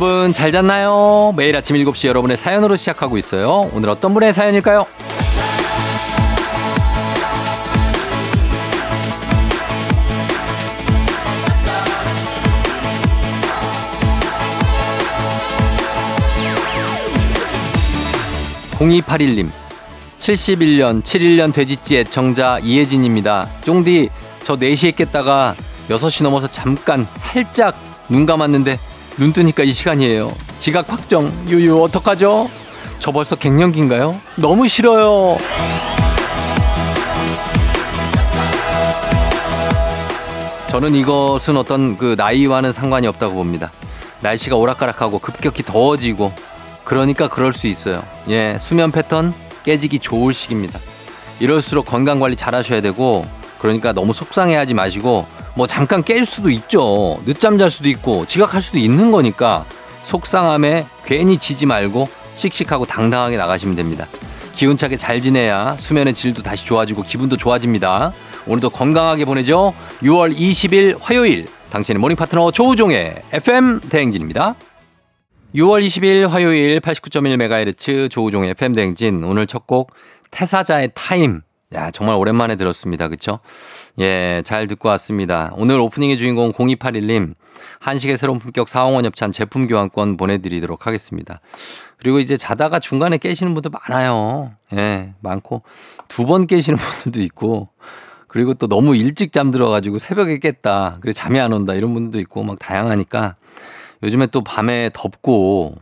여러분 잘 잤나요? 매일 아침 7시 여러분의 사연으로 시작하고 있어요. 오늘 어떤 분의 사연일까요? 0281님 71년 71년 돼지찌 애청자 이혜진입니다. 쫑디 저 4시에 깼다가 6시 넘어서 잠깐 살짝 눈 감았는데 눈 뜨니까 이 시간이에요. 지각 확정. 유유 어떡하죠? 저 벌써 갱년기인가요? 너무 싫어요. 저는 이것은 어떤 그 나이와는 상관이 없다고 봅니다. 날씨가 오락가락하고 급격히 더워지고 그러니까 그럴 수 있어요. 예, 수면 패턴 깨지기 좋을 시기입니다. 이럴수록 건강 관리 잘 하셔야 되고 그러니까 너무 속상해하지 마시고 뭐 잠깐 깰 수도 있죠. 늦잠 잘 수도 있고 지각할 수도 있는 거니까 속상함에 괜히 지지 말고 씩씩하고 당당하게 나가시면 됩니다. 기운차게 잘 지내야 수면의 질도 다시 좋아지고 기분도 좋아집니다. 오늘도 건강하게 보내죠. 6월 20일 화요일 당신의 morning 파트너 조우종의 FM 대행진입니다. 6월 20일 화요일 89.1MHz 조우종의 FM 대행진 오늘 첫 곡 태사자의 타임 야, 정말 오랜만에 들었습니다. 그쵸? 예, 잘 듣고 왔습니다. 오늘 오프닝의 주인공 0281님, 한식의 새로운 품격 사홍원 협찬 제품 교환권 보내드리도록 하겠습니다. 그리고 이제 자다가 중간에 깨시는 분도 많아요. 예, 많고. 두 번 깨시는 분들도 있고. 그리고 또 너무 일찍 잠들어가지고 새벽에 깼다. 그래, 잠이 안 온다. 이런 분들도 있고 막 다양하니까 요즘에 또 밤에 덥고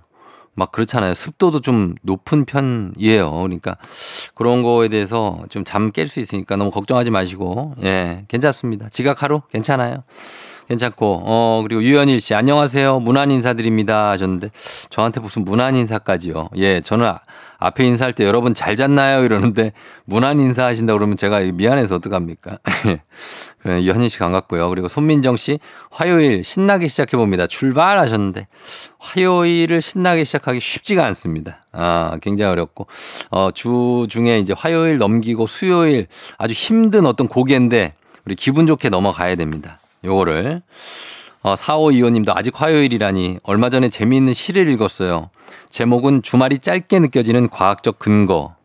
막 그렇잖아요. 습도도 좀 높은 편이에요. 그러니까 그런 거에 대해서 좀 잠 깰 수 있으니까 너무 걱정하지 마시고 예 괜찮습니다. 지각 하루 괜찮아요. 괜찮고 어 그리고 유현일 씨 안녕하세요 문안 인사드립니다 하셨는데 저한테 무슨 문안 인사까지요. 예 저는 앞에 인사할 때 여러분 잘 잤나요? 이러는데 문안 인사하신다 그러면 제가 미안해서 어떡합니까? 그래, 이현희 씨 반갑고요. 그리고 손민정 씨 화요일 신나게 시작해 봅니다. 출발하셨는데 화요일을 신나게 시작하기 쉽지가 않습니다. 아, 굉장히 어렵고 어, 주 중에 이제 화요일 넘기고 수요일 아주 힘든 어떤 고개인데 우리 기분 좋게 넘어가야 됩니다. 요거를 어, 4525님도 아직 화요일이라니 얼마 전에 재미있는 시를 읽었어요. 제목은 주말이 짧게 느껴지는 과학적 근거.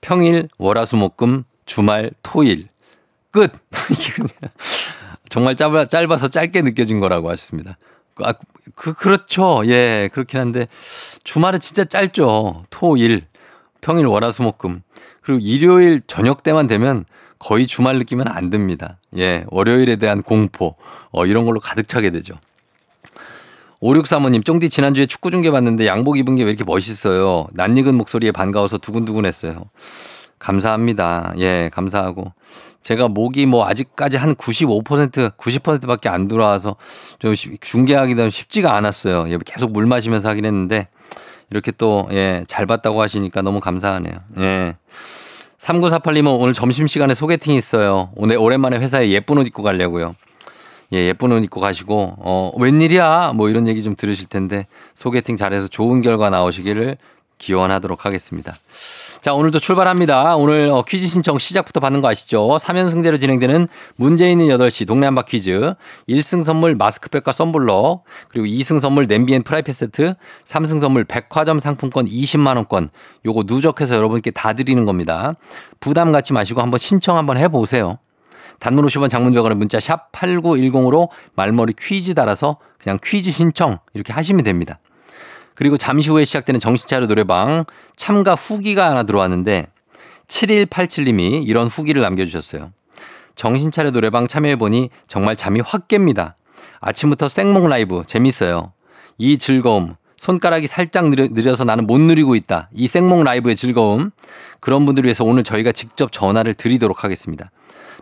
평일, 월화수목금, 주말, 토일. 끝! 정말 짧아, 짧아서 짧게 느껴진 거라고 하셨습니다. 아, 그, 그렇죠. 예, 그렇긴 한데 주말은 진짜 짧죠. 토, 일, 평일, 월화수목금. 그리고 일요일 저녁 때만 되면 거의 주말 느끼면 안 듭니다. 예, 월요일에 대한 공포, 어, 이런 걸로 가득 차게 되죠. 5635님, 쫑디 지난주에 축구 중계 봤는데 양복 입은 게 왜 이렇게 멋있어요? 낯익은 목소리에 반가워서 두근두근 했어요. 감사합니다. 예, 감사하고. 제가 목이 뭐 아직까지 한 95%, 90%밖에 안 들어와서 좀 중계하기도 쉽지가 않았어요. 예, 계속 물 마시면서 하긴 했는데 이렇게 또, 예, 잘 봤다고 하시니까 너무 감사하네요. 예. 3948님은 오늘 점심시간에 소개팅 있어요. 오늘 오랜만에 회사에 예쁜 옷 입고 가려고요. 예, 예쁜 옷 입고 가시고, 어, 웬일이야? 뭐 이런 얘기 좀 들으실 텐데, 소개팅 잘해서 좋은 결과 나오시기를 기원하도록 하겠습니다. 자, 오늘도 출발합니다. 오늘 어, 퀴즈 신청 시작부터 받는 거 아시죠? 3연승제로 진행되는 문제 있는 8시 동네 한바 퀴즈. 1승 선물 마스크팩과 썬블럭, 그리고 2승 선물 냄비 and 프라이팬 세트, 3승 선물 백화점 상품권 20만 원권. 요거 누적해서 여러분께 다 드리는 겁니다. 부담 갖지 마시고 한번 신청 한번 해 보세요. 단문 50원 장문 100원의 문자 샵 8910으로 말머리 퀴즈 달아서 그냥 퀴즈 신청 이렇게 하시면 됩니다. 그리고 잠시 후에 시작되는 정신차려 노래방 참가 후기가 하나 들어왔는데 7187님이 이런 후기를 남겨주셨어요. 정신차려 노래방 참여해보니 정말 잠이 확 깹니다. 아침부터 생목 라이브 재밌어요. 이 즐거움 손가락이 살짝 느려, 서 나는 못 누리고 있다. 이 생목 라이브의 즐거움 그런 분들을 위해서 오늘 저희가 직접 전화를 드리도록 하겠습니다.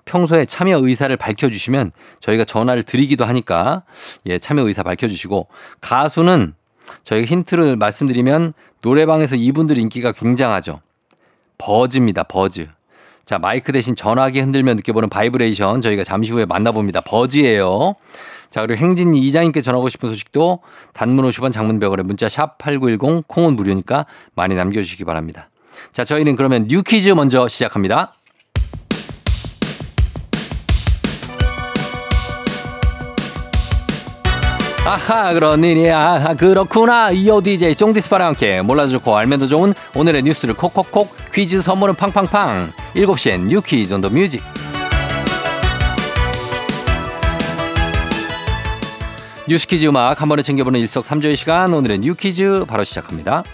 평소에 참여 의사를 밝혀주시면 저희가 전화를 드리기도 하니까 예 참여 의사 밝혀주시고 가수는 저희가 힌트를 말씀드리면 노래방에서 이분들 인기가 굉장하죠. 버즈입니다. 버즈. 자, 마이크 대신 전화기 흔들면 느껴보는 바이브레이션 저희가 잠시 후에 만나봅니다. 버즈예요. 자, 그리고 행진이 이장님께 전하고 싶은 소식도 단문 50원 장문 100원 문자 샵 8910 콩은 무료니까 많이 남겨주시기 바랍니다. 자, 저희는 그러면 뉴 퀴즈 먼저 시작합니다. 아하 그런 일이야 아, 그렇구나. 이어 DJ 쫑디스파랑 함께. 몰라도 좋고 알면 더 좋은 오늘의 뉴스를 콕콕콕 퀴즈 선물은 팡팡팡. 7시엔 뉴 퀴즈 on the music. 뉴스 퀴즈 음악 한 번에 챙겨보는 일석삼조의 시간. 오늘의 뉴 퀴즈 바로 시작합니다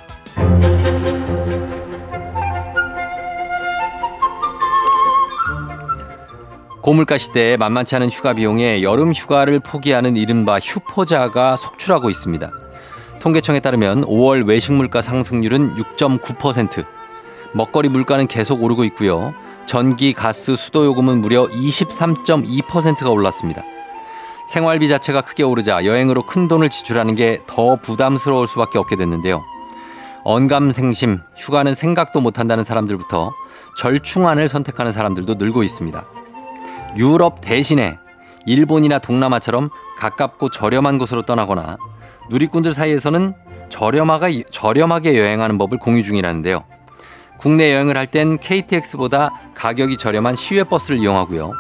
고물가 시대에 만만치 않은 휴가 비용에 여름 휴가를 포기하는 이른바 휴포자가 속출하고 있습니다. 통계청에 따르면 5월 외식 물가 상승률은 6.9%, 먹거리 물가는 계속 오르고 있고요. 전기, 가스, 수도 요금은 무려 23.2%가 올랐습니다. 생활비 자체가 크게 오르자 여행으로 큰 돈을 지출하는 게 더 부담스러울 수밖에 없게 됐는데요. 언감생심, 휴가는 생각도 못한다는 사람들부터 절충안을 선택하는 사람들도 늘고 있습니다. 유럽 대신에 일본이나 동남아처럼 가깝고 저렴한 곳으로 떠나거나 누리꾼들 사이에서는 저렴하게, 저렴하게 여행하는 법을 공유 중이라는데요. 국내 여행을 할 땐 KTX보다 가격이 저렴한 시외버스를 이용하고요.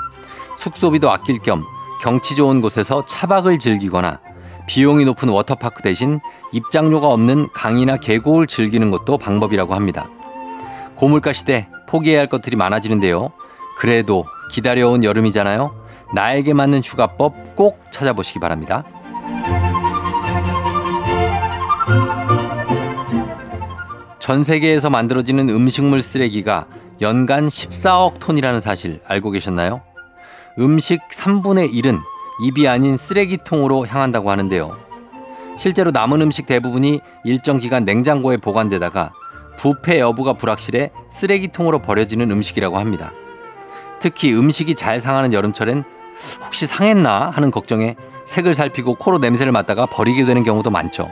숙소비도 아낄 겸 경치 좋은 곳에서 차박을 즐기거나 비용이 높은 워터파크 대신 입장료가 없는 강이나 계곡을 즐기는 것도 방법이라고 합니다. 고물가 시대 포기해야 할 것들이 많아지는데요. 그래도 기다려온 여름이잖아요. 나에게 맞는 휴가법 꼭 찾아보시기 바랍니다. 전 세계에서 만들어지는 음식물 쓰레기가 연간 14억 톤이라는 사실 알고 계셨나요? 음식 3분의 1은 입이 아닌 쓰레기통으로 향한다고 하는데요. 실제로 남은 음식 대부분이 일정 기간 냉장고에 보관되다가 부패 여부가 불확실해 쓰레기통으로 버려지는 음식이라고 합니다. 특히 음식이 잘 상하는 여름철엔 혹시 상했나 하는 걱정에 색을 살피고 코로 냄새를 맡다가 버리게 되는 경우도 많죠.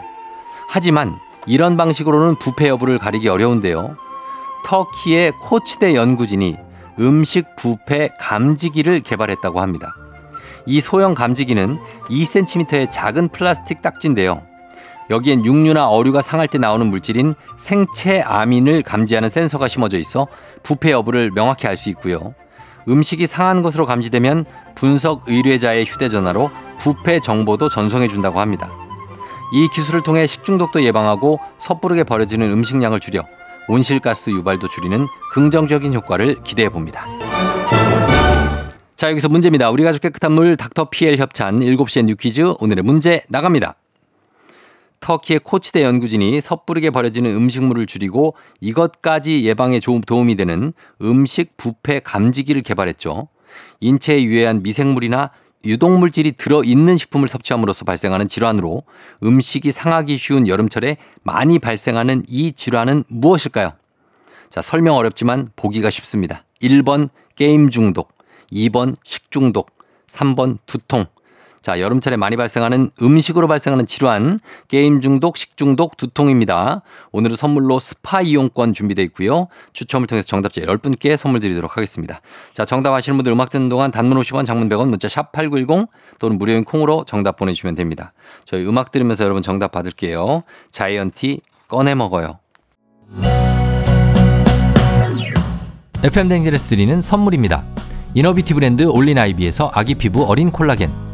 하지만 이런 방식으로는 부패 여부를 가리기 어려운데요. 터키의 코치대 연구진이 음식 부패 감지기를 개발했다고 합니다. 이 소형 감지기는 2cm의 작은 플라스틱 딱지인데요. 여기엔 육류나 어류가 상할 때 나오는 물질인 생체 아민을 감지하는 센서가 심어져 있어 부패 여부를 명확히 알 수 있고요. 음식이 상한 것으로 감지되면 분석 의뢰자의 휴대전화로 부패 정보도 전송해 준다고 합니다. 이 기술을 통해 식중독도 예방하고 섣부르게 버려지는 음식량을 줄여 온실가스 유발도 줄이는 긍정적인 효과를 기대해 봅니다. 자, 여기서 문제입니다. 우리 가족 깨끗한 물 닥터 피엘 협찬 7시에 new 퀴즈 오늘의 문제 나갑니다. 터키의 코치대 연구진이 섣부르게 버려지는 음식물을 줄이고 이것까지 예방에 도움이 되는 음식 부패 감지기를 개발했죠. 인체에 유해한 미생물이나 유독물질이 들어있는 식품을 섭취함으로써 발생하는 질환으로 음식이 상하기 쉬운 여름철에 많이 발생하는 이 질환은 무엇일까요? 자, 설명 어렵지만 보기가 쉽습니다. 1번 게임 중독, 2번 식중독, 3번 두통, 자, 여름철에 많이 발생하는 음식으로 발생하는 질환, 게임 중독, 식중독, 두통입니다. 오늘은 선물로 스파 이용권 준비되어 있고요. 추첨을 통해서 정답자 10분께 선물 드리도록 하겠습니다. 자, 정답 아시는 분들 음악 듣는 동안 단문 50원, 장문 100원, 문자 샵 8910 또는 무료인 콩으로 정답 보내주시면 됩니다. 저희 음악 들으면서 여러분 정답 받을게요. 자이언티 꺼내 먹어요. FM 댕지레스 드리는 선물입니다. 이너비티 브랜드 올린 아이비에서 아기 피부 어린 콜라겐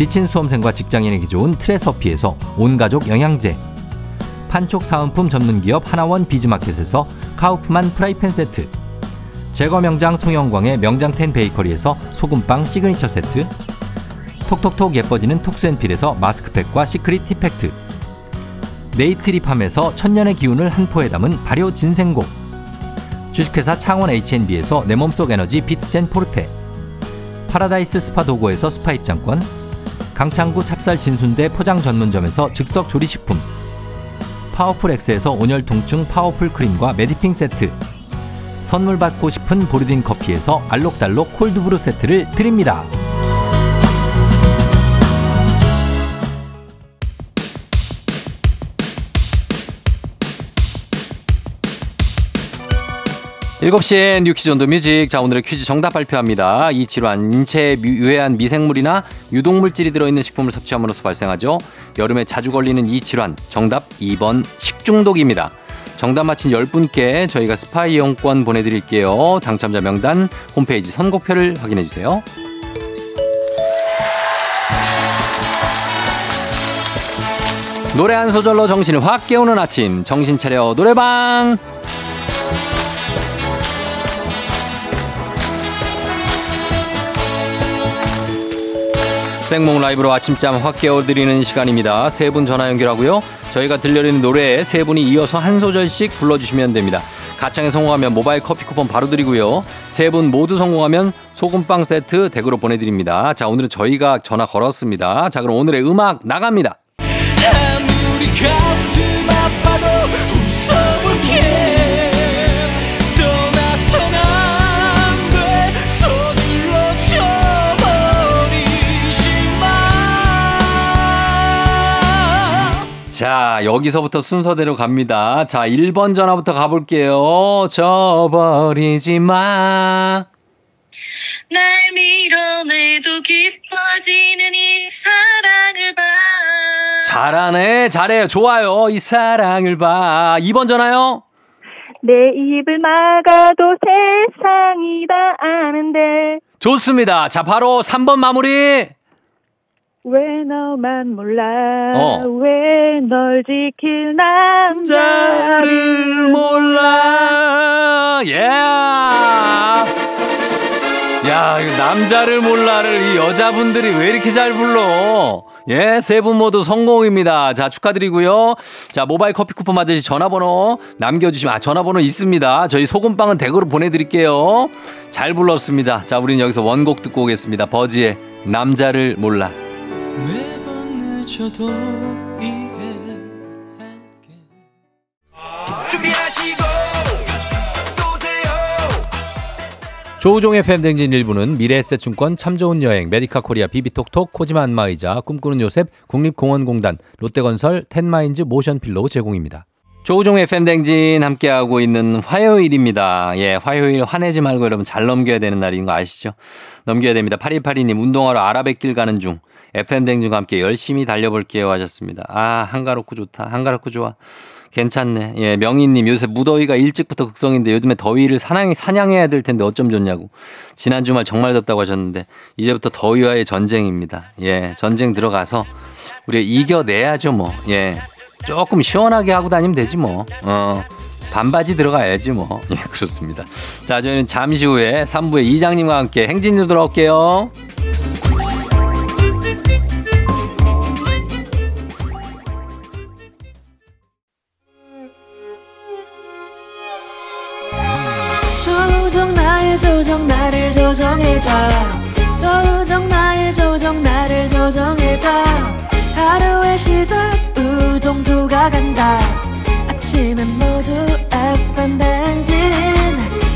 지친 수험생과 직장인에게 좋은 트레서피에서 온가족 영양제. 판촉 사은품 전문기업 하나원 비즈마켓에서 카우프만 프라이팬 세트. 제과 명장 송영광의 명장텐 베이커리에서 소금빵 시그니처 세트. 톡톡톡 예뻐지는 톡스앤필에서 마스크팩과 시크릿 티팩트. 네이트리팜에서 천년의 기운을 한 포에 담은 발효 진생곡 주식회사 창원 H&B에서 내 몸속 에너지 비트젠 포르테. 파라다이스 스파 도고에서 스파 입장권 강창구 찹쌀 진순대 포장 전문점에서 즉석 조리식품 파워풀 엑스에서 온열 통증 파워풀 크림과 메디핑 세트 선물 받고 싶은 보르딘 커피에서 알록달록 cold brew 세트를 드립니다. 일곱 시에 new 퀴즈 on the music. 자, 오늘의 퀴즈 정답 발표합니다. 이 질환, 인체에 유해한 미생물이나 유독물질이 들어있는 식품을 섭취함으로써 발생하죠. 여름에 자주 걸리는 이 질환. 정답 2번 식중독입니다. 정답 맞힌 10분께 저희가 스파 이용권 보내드릴게요. 당첨자 명단 홈페이지 선곡표를 확인해주세요. 노래 한 소절로 정신을 확 깨우는 아침. 정신 차려 노래방. 생목 라이브로 아침잠 확 깨워드리는 시간입니다. 세 분 전화 연결하고요. 저희가 들려드리는 노래에 세 분이 이어서 한 소절씩 불러주시면 됩니다. 가창에 성공하면 모바일 커피 쿠폰 바로 드리고요. 세 분 모두 성공하면 소금빵 세트 댁으로 보내드립니다. 자, 오늘은 저희가 전화 걸었습니다. 자, 그럼 오늘의 음악 나갑니다. 아무리 가슴 자, 여기서부터 순서대로 갑니다. 자, 1번 전화부터 가볼게요. 저버리지 마. 날 밀어내도 깊어지는 이 사랑을 봐. 잘하네, 잘해요. 좋아요. 이 사랑을 봐. 2번 전화요. 내 입을 막아도 세상이 다 아는데. 좋습니다. 자, 바로 3번 마무리. 왜 너만 몰라 어. 왜널 지킬 남자를 몰라 예 야, 남자를 몰라를 이 여자분들이 왜 이렇게 잘 불러? 예, 세 분 모두 성공입니다. 자, 축하드리고요. 자, 모바일 커피 쿠폰 받으시 전화번호 남겨주시면, 아, 전화번호 있습니다. 저희 소금빵은 댁으로 보내드릴게요. 잘 불렀습니다. 자, 우리는 여기서 원곡 듣고 오겠습니다. 버즈의 남자를 몰라. 매번 늦어도 이해할게 준비하시고 쏘세요 조우종의 FM대행진 일부는 미래에셋증권 참 좋은 여행 메디카 코리아 비비톡톡 코지마 안마의자 꿈꾸는 요셉 국립공원공단 롯데건설 텐마인즈 모션필로우 제공입니다. 조우종의 FM대행진 함께하고 있는 화요일입니다. 예, 화요일 화내지 말고 여러분 잘 넘겨야 되는 날인 거 아시죠? 넘겨야 됩니다. 8282님 운동하러 아라뱃길 가는 중. FM댕진과 함께 열심히 달려볼게요 하셨습니다. 아, 한가롭고 좋다. 한가롭고 좋아. 괜찮네. 예, 명희님 요새 무더위가 일찍부터 극성인데 요즘에 더위를 사냥, 사냥해야 될 텐데 어쩜 좋냐고. 지난 주말 정말 덥다고 하셨는데 이제부터 더위와의 전쟁입니다. 예, 전쟁 들어가서 우리 이겨내야죠 뭐. 예, 조금 시원하게 하고 다니면 되지 뭐. 어. 반바지 들어가야지 뭐. 예, 그렇습니다. 자, 저희는 잠시 후에 3부의 이장님과 함께 행진으로 돌아올게요. 나의 조정 나를 조정해줘. 조정 나의 조정 나를 조정해줘. 하루의 시절 우정조가 간다. 아침엔 모두 FM 댕진.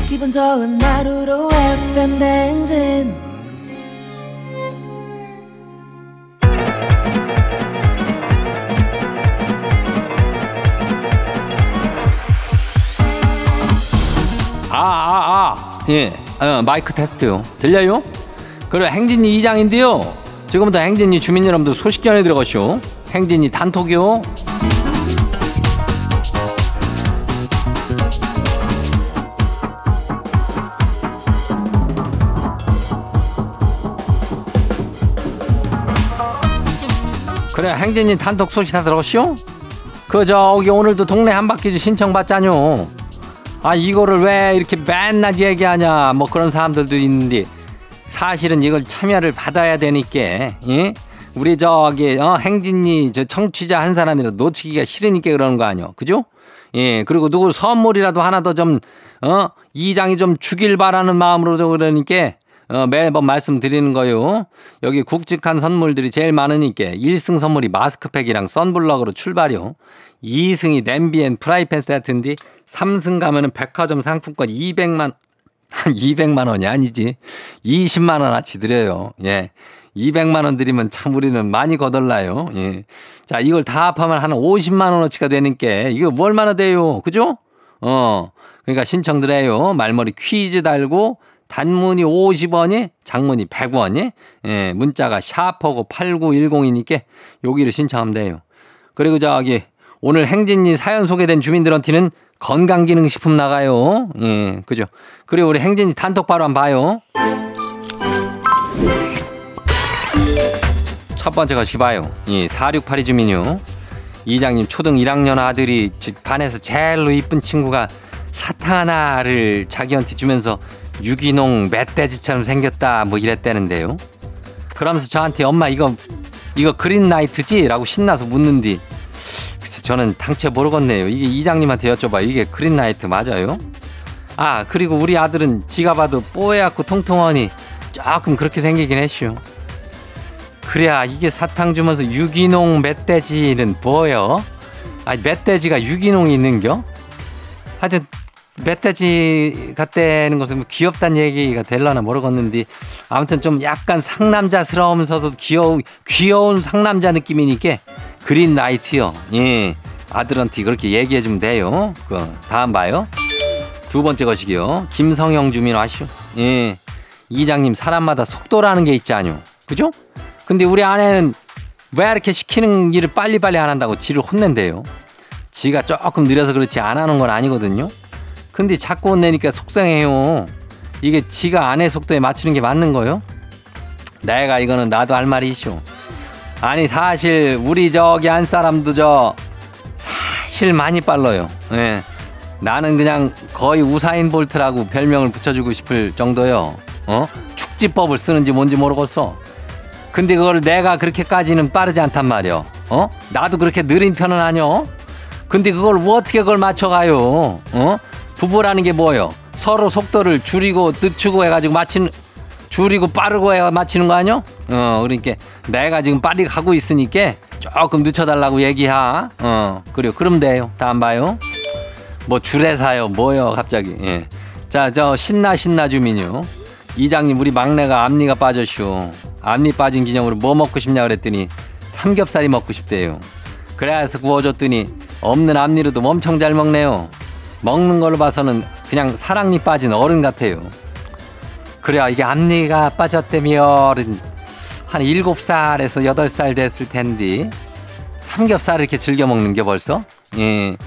기분 좋은 하루로 FM 댕진. 아, 아, 아. 예. 어, 마이크 테스트요. 들려요? 그래, 행진이 이장인데요. 지금부터 행진이 주민 여러분들 소식 전해 들어가시오. 행진이 단톡이요. 그래, 행진이 단톡 소식 다 들었쇼? 그 저기 오늘도 동네 한 바퀴 신청 받자뇨. 아 이거를 왜 이렇게 맨날 얘기하냐 뭐 그런 사람들도 있는데 사실은 이걸 참여를 받아야 되니까 예? 우리 저기 어, 행진이 저 청취자 한 사람이라도 놓치기가 싫으니까 그러는 거 아니요. 그죠? 예. 그리고 누구 선물이라도 하나 더 좀 어, 이장이 좀 주길 바라는 마음으로 저 그러니까 어, 매번 말씀드리는 거요. 여기 굵직한 선물들이 제일 많으니까 1승 선물이 마스크팩이랑 sunblock으로 출발이요. 2승이 냄비 and 프라이팬 세트인데 3승 가면은 백화점 상품권 200만 한 200만 원이 아니지. 20만 원어치 드려요. 예. 200만 원 드리면 참 우리는 많이 거덜나요. 예. 자, 이걸 다 합하면 한 50만 원어치가 되니까 이거 뭐 얼마나 돼요? 그죠? 어. 그러니까 신청드려요. 말머리 퀴즈 달고 단문이 50원이 장문이 100원이 예, 문자가 샤퍼고 8910이니까 여기를 신청하면 돼요. 그리고 저기 오늘 행진이 사연 소개된 주민들한테는 건강기능식품 나가요. 예, 그죠. 그리고 우리 행진이 단톡 바로 한번 봐요. 첫 번째 것이 봐요. 이4682 주민요. 이장님 초등 1학년 아들이 집 반에서 제일로 이쁜 친구가 사탕 하나를 자기한테 주면서 유기농 멧돼지처럼 생겼다 뭐 이랬다는데요. 그러면서 저한테 엄마 이거 이거 그린 나이트지? 라고 신나서 묻는디 저는 당최 모르겠네요. 이게 이장님한테 여쭤봐. 이게 그린 나이트 맞아요? 아 그리고 우리 아들은 지가 봐도 뽀얗고 통통하니 조금 그렇게 생기긴 했슈. 그래야 이게 사탕 주면서 유기농 멧돼지는 뭐요? 아니 멧돼지가 유기농이 있는겨? 하여튼 멧돼지 같다는 것은 뭐 귀엽다는 얘기가 될라나 모르겠는데 아무튼 좀 약간 상남자스러우면서도 귀여운 귀여운 상남자 느낌이니까 그린 라이트요. 예. 아들한테 그렇게 얘기해 주면 돼요. 그 다음 봐요. 두 번째 것이기요. 김성영 주민 아시오? 예. 이장님 사람마다 속도라는 게 있지 않요. 그죠? 근데 우리 아내는 왜 이렇게 시키는 일을 빨리빨리 안 한다고 지를 혼낸대요. 지가 조금 느려서 그렇지 안 하는 건 아니거든요. 근데 자꾸 혼내니까 속상해요. 이게 지가 아내 속도에 맞추는 게 맞는 거요? 내가 이거는 나도 할 말이 있쇼. 아니 사실 우리 저기 한 사람도 저 사실 많이 빨라요. 예. 나는 그냥 거의 우사인 볼트라고 별명을 붙여주고 싶을 정도요. 어? 축지법을 쓰는지 뭔지 모르겠어. 근데 그걸 내가 그렇게까지는 빠르지 않단 말이야. 어? 나도 그렇게 느린 편은 아니요. 근데 그걸 어떻게 그걸 맞춰가요? 어? 부부라는 게 뭐예요? 서로 속도를 줄이고 늦추고 해가지고 맞히는 줄이고 빠르고 해 맞히는 거 아니요? 어, 그러니까 내가 지금 빨리 가고 있으니까 조금 늦춰달라고 얘기하. 어, 그래요. 그럼 돼요. 다음 봐요. 뭐 줄에 사요. 뭐요? 갑자기. 예. 자, 저 신나 신나 주민요. 이장님 우리 막내가 앞니가 빠졌쇼. 앞니 빠진 기념으로 뭐 먹고 싶냐 그랬더니 삼겹살이 먹고 싶대요. 그래서 구워줬더니 없는 앞니로도 엄청 잘 먹네요. 먹는 걸로 봐서는 그냥 사랑니 빠진 어른 같아요. 그래야 이게 앞니가 빠졌다면 한 7살에서 8살 됐을 텐데 삼겹살을 이렇게 즐겨 먹는 게 벌써 예.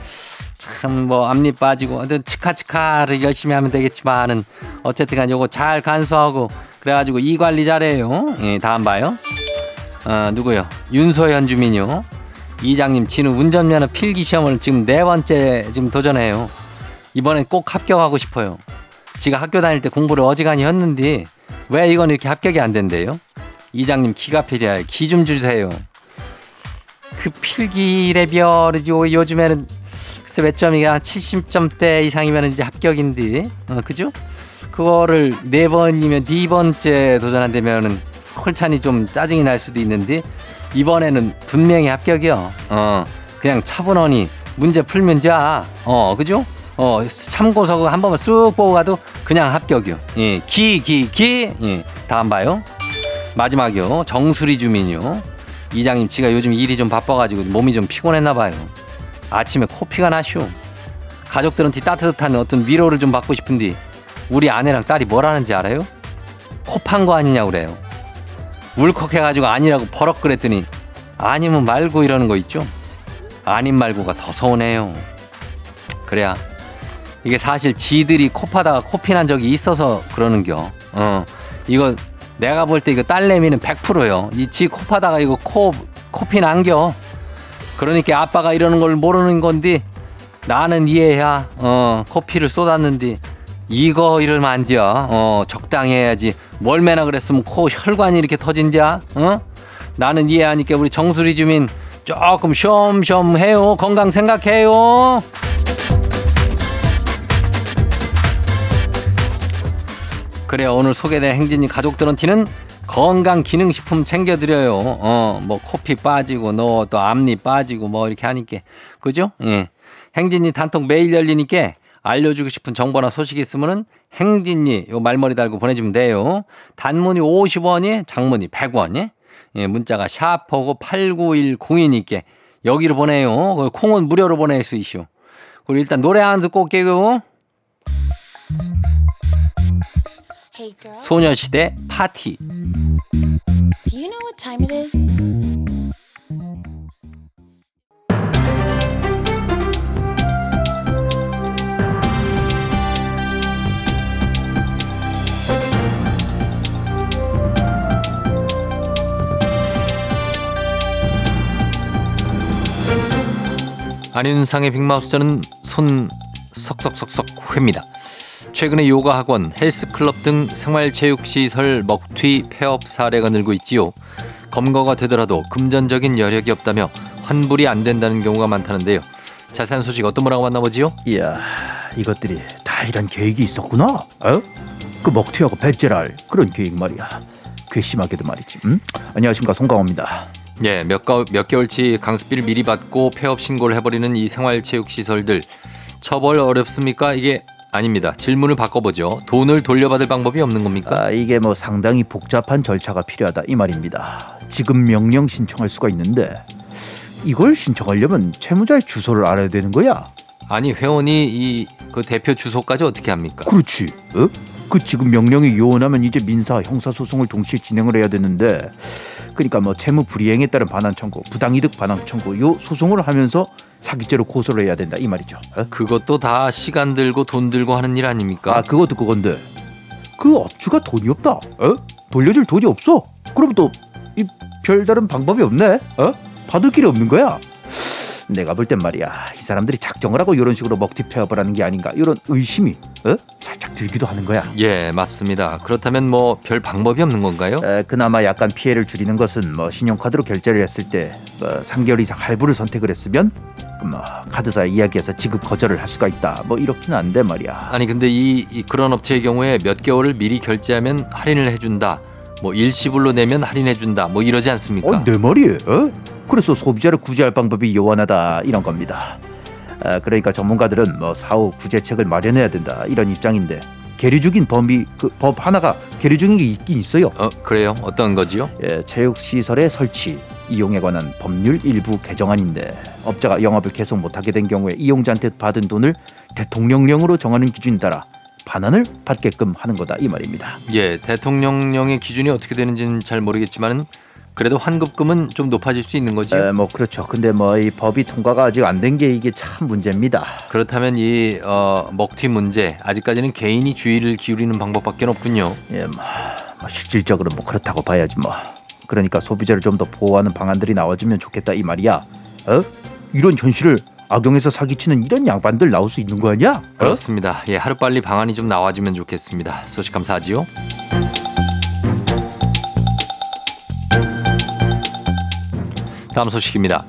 참 뭐 앞니 빠지고 치카치카를 열심히 하면 되겠지만은 어쨌든 간 요거 잘 간수하고 그래가지고 이 관리 잘해요. 예, 다음 봐요. 어, 누구요? 윤소현 주민요. 이장님 진우 운전면허 필기 시험을 지금 네 번째 지금 도전해요. 이번엔 꼭 합격하고 싶어요. 지가 학교 다닐 때 공부를 어지간히 했는데 왜 이건 이렇게 합격이 안 된대요? 이장님 기가페디아에 기좀 주세요. 그 필기 레벨이 요즘에는 글쎄 몇 점이가 70점대 이상이면 이제 합격인데 어, 그죠? 그거를 네 번이면 네 번째 도전한다면은 설찬이 좀 짜증이 날 수도 있는데 이번에는 분명히 합격이요. 어 그냥 차분하니 문제 풀면 자. 어 그죠? 어 참고서 한 번만 쑥 보고 가도 그냥 합격이요. 예, 기, 기, 기. 예, 다음 봐요. 마지막이요. 정수리 주민요. 이장님, 지가 요즘 일이 좀 바빠가지고 몸이 좀 피곤했나 봐요. 아침에 코피가 나쇼. 가족들한테 따뜻한 어떤 위로를 좀 받고 싶은데 우리 아내랑 딸이 뭐라는지 알아요? 코판 거 아니냐 그래요. 울컥해가지고 아니라고 버럭 그랬더니 아니면 말고 이러는 거 있죠? 아님 말고가 더 서운해요. 그래야 이게 사실 지들이 코 파다가 코피 난 적이 있어서 그러는겨. 어 이거 내가 볼 때 이거 딸내미는 100%요. 이 지 코 파다가 이거 코 코피 난겨. 그러니까 아빠가 이러는 걸 모르는 건데 나는 이해야. 어 코피를 쏟았는데 이거 이러면 안 돼. 어 적당히 해야지. 멀매나 그랬으면 코 혈관이 이렇게 터진디야. 어? 나는 이해하니까 우리 정수리 주민 조금 쉬엄쉬엄 해요. 건강 생각해요. 그래요. 오늘 소개된 행진이 가족들한테는 건강 기능식품 챙겨드려요. 어, 뭐 코피 빠지고 너 또 앞니 빠지고 뭐 이렇게 하니까 그죠? 예. 행진이 단톡 매일 열리니까 알려주고 싶은 정보나 소식이 있으면은 행진이 요 말머리 달고 보내주면 돼요. 단문이 50원이 장문이 100원이 예, 문자가 샤퍼고 89102니까 여기로 보내요. 그 콩은 무료로 보낼 수 있슈. 그리고 일단 노래 한 듣고 올게요. 소녀시대 파티. do you know what time it is? 안윤상의 빅마우스 저는 손 석석석석 회입니다. 최근에 요가 학원, 헬스클럽 등 생활체육시설 먹튀 폐업 사례가 늘고 있지요. 검거가 되더라도 금전적인 여력이 없다며 환불이 안 된다는 경우가 많다는데요. 자세한 소식 어떤 분하고 만나보지요? 이야 이것들이 다 이런 계획이 있었구나 어? 그 먹튀하고 배째랄 그런 계획 말이야 괘씸하게도 말이지 음? 안녕하십니까 송강호입니다 예, 몇, 가, 몇 개월치 강습비를 미리 받고 폐업 신고를 해버리는 이 생활체육시설들 처벌 어렵습니까? 이게 아닙니다. 질문을 바꿔보죠. 돈을 돌려받을 방법이 없는 겁니까? 아 이게 뭐 상당히 복잡한 절차가 필요하다 이 말입니다 지급 명령 신청할 수가 있는데 이걸 신청하려면 채무자의 주소를 알아야 되는 거야 아니 회원이 이 그 대표 주소까지 어떻게 합니까? 그렇지 어? 그 지급 명령이 요원하면 이제 민사 형사 소송을 동시에 진행을 해야 되는데 그러니까 뭐 채무 불이행에 따른 반환 청구 부당이득 반환 청구 요 소송을 하면서 사기죄로 고소를 해야 된다 이 말이죠 어? 그것도 다 시간 들고 돈 들고 하는 일 아닙니까? 아 그것도 그건데 그 업주가 돈이 없다 어? 돌려줄 돈이 없어 그럼 또 이 별다른 방법이 없네 어? 받을 길이 없는 거야 내가 볼 땐 말이야 이 사람들이 작정을 하고 이런 식으로 먹튀 폐업을 하는 게 아닌가 이런 의심이 어? 살짝 들기도 하는 거야 예, 맞습니다. 그렇다면 뭐 별 방법이 없는 건가요? 에, 그나마 약간 피해를 줄이는 것은 뭐 신용카드로 결제를 했을 때 뭐, 3개월 이상 할부를 선택을 했으면 뭐 카드사 이야기해서 지급 거절을 할 수가 있다 뭐 이렇긴 한데 말이야 아니 근데 이, 이 그런 업체의 경우에 몇 개월을 미리 결제하면 할인을 해준다. 뭐 일시불로 내면 할인해준다. 뭐 이러지 않습니까? 어, 내 말이에요. 어? 그래서 소비자를 구제할 방법이 요원하다 이런 겁니다. 아, 그러니까 전문가들은 뭐 사후 구제책을 마련해야 된다 이런 입장인데 계류 중인 범위 그 법 하나가 계류 중인 게 있긴 있어요. 어, 그래요? 어떤 거지요? 예, 체육시설의 설치 이용에 관한 법률 일부 개정안인데 업자가 영업을 계속 못하게 된 경우에 이용자한테 받은 돈을 대통령령으로 정하는 기준에 따라 반환을 받게끔 하는 거다 이 말입니다. 예, 대통령령의 기준이 어떻게 되는지는 잘 모르겠지만 그래도 환급금은 좀 높아질 수 있는. 에, 뭐 그렇죠. 근데 뭐 이 법이 통과가 아직 안 된 게 이게 참 문제입니다. 그렇다면 이 어, 먹튀 문제 아직까지는 개인이 주의를 기울이는 방법밖에 없군요. 예, 뭐, 뭐 실질적으로 뭐 그렇다고 봐야지 뭐. 그러니까 소비자를 좀 더 보호하는 방안들이 나와주면 좋겠다 이 말이야. 어? 이런 현실을 악용해서 사기치는 이런 양반들 나올 수 있는 거 아니야? 어? 그렇습니다. 예, 하루 빨리 방안이 좀 나와주면 좋겠습니다. 소식 감사하지요. 다음 소식입니다.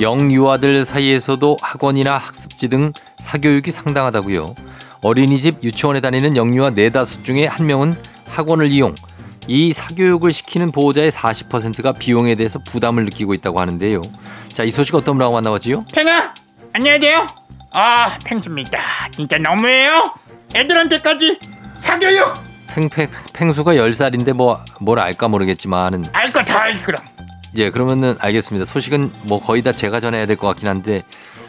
영유아들 사이에서도 학원이나 학습지 등 사교육이 상당하다고요. 어린이집 유치원에 다니는 영유아 네다섯 중에 한 명은 학원을 이용 이 사교육을 시키는 보호자의 40%가 비용에 대해서 부담을 느끼고 있다고 하는데요. 자, 이 소식 어떤 분하고 만나보지요? 팽아 안녕하세요 아 팽수입니다 진짜 너무해요 애들한테까지 사교육 팽팽 팽수가 10살인데 뭐 뭘 알까 모르겠지만은 알 거 다 알지 그럼 예, 그러면은 알겠습니다. 소식은 뭐 거의 다 제가 전해야 될 것 같긴 한데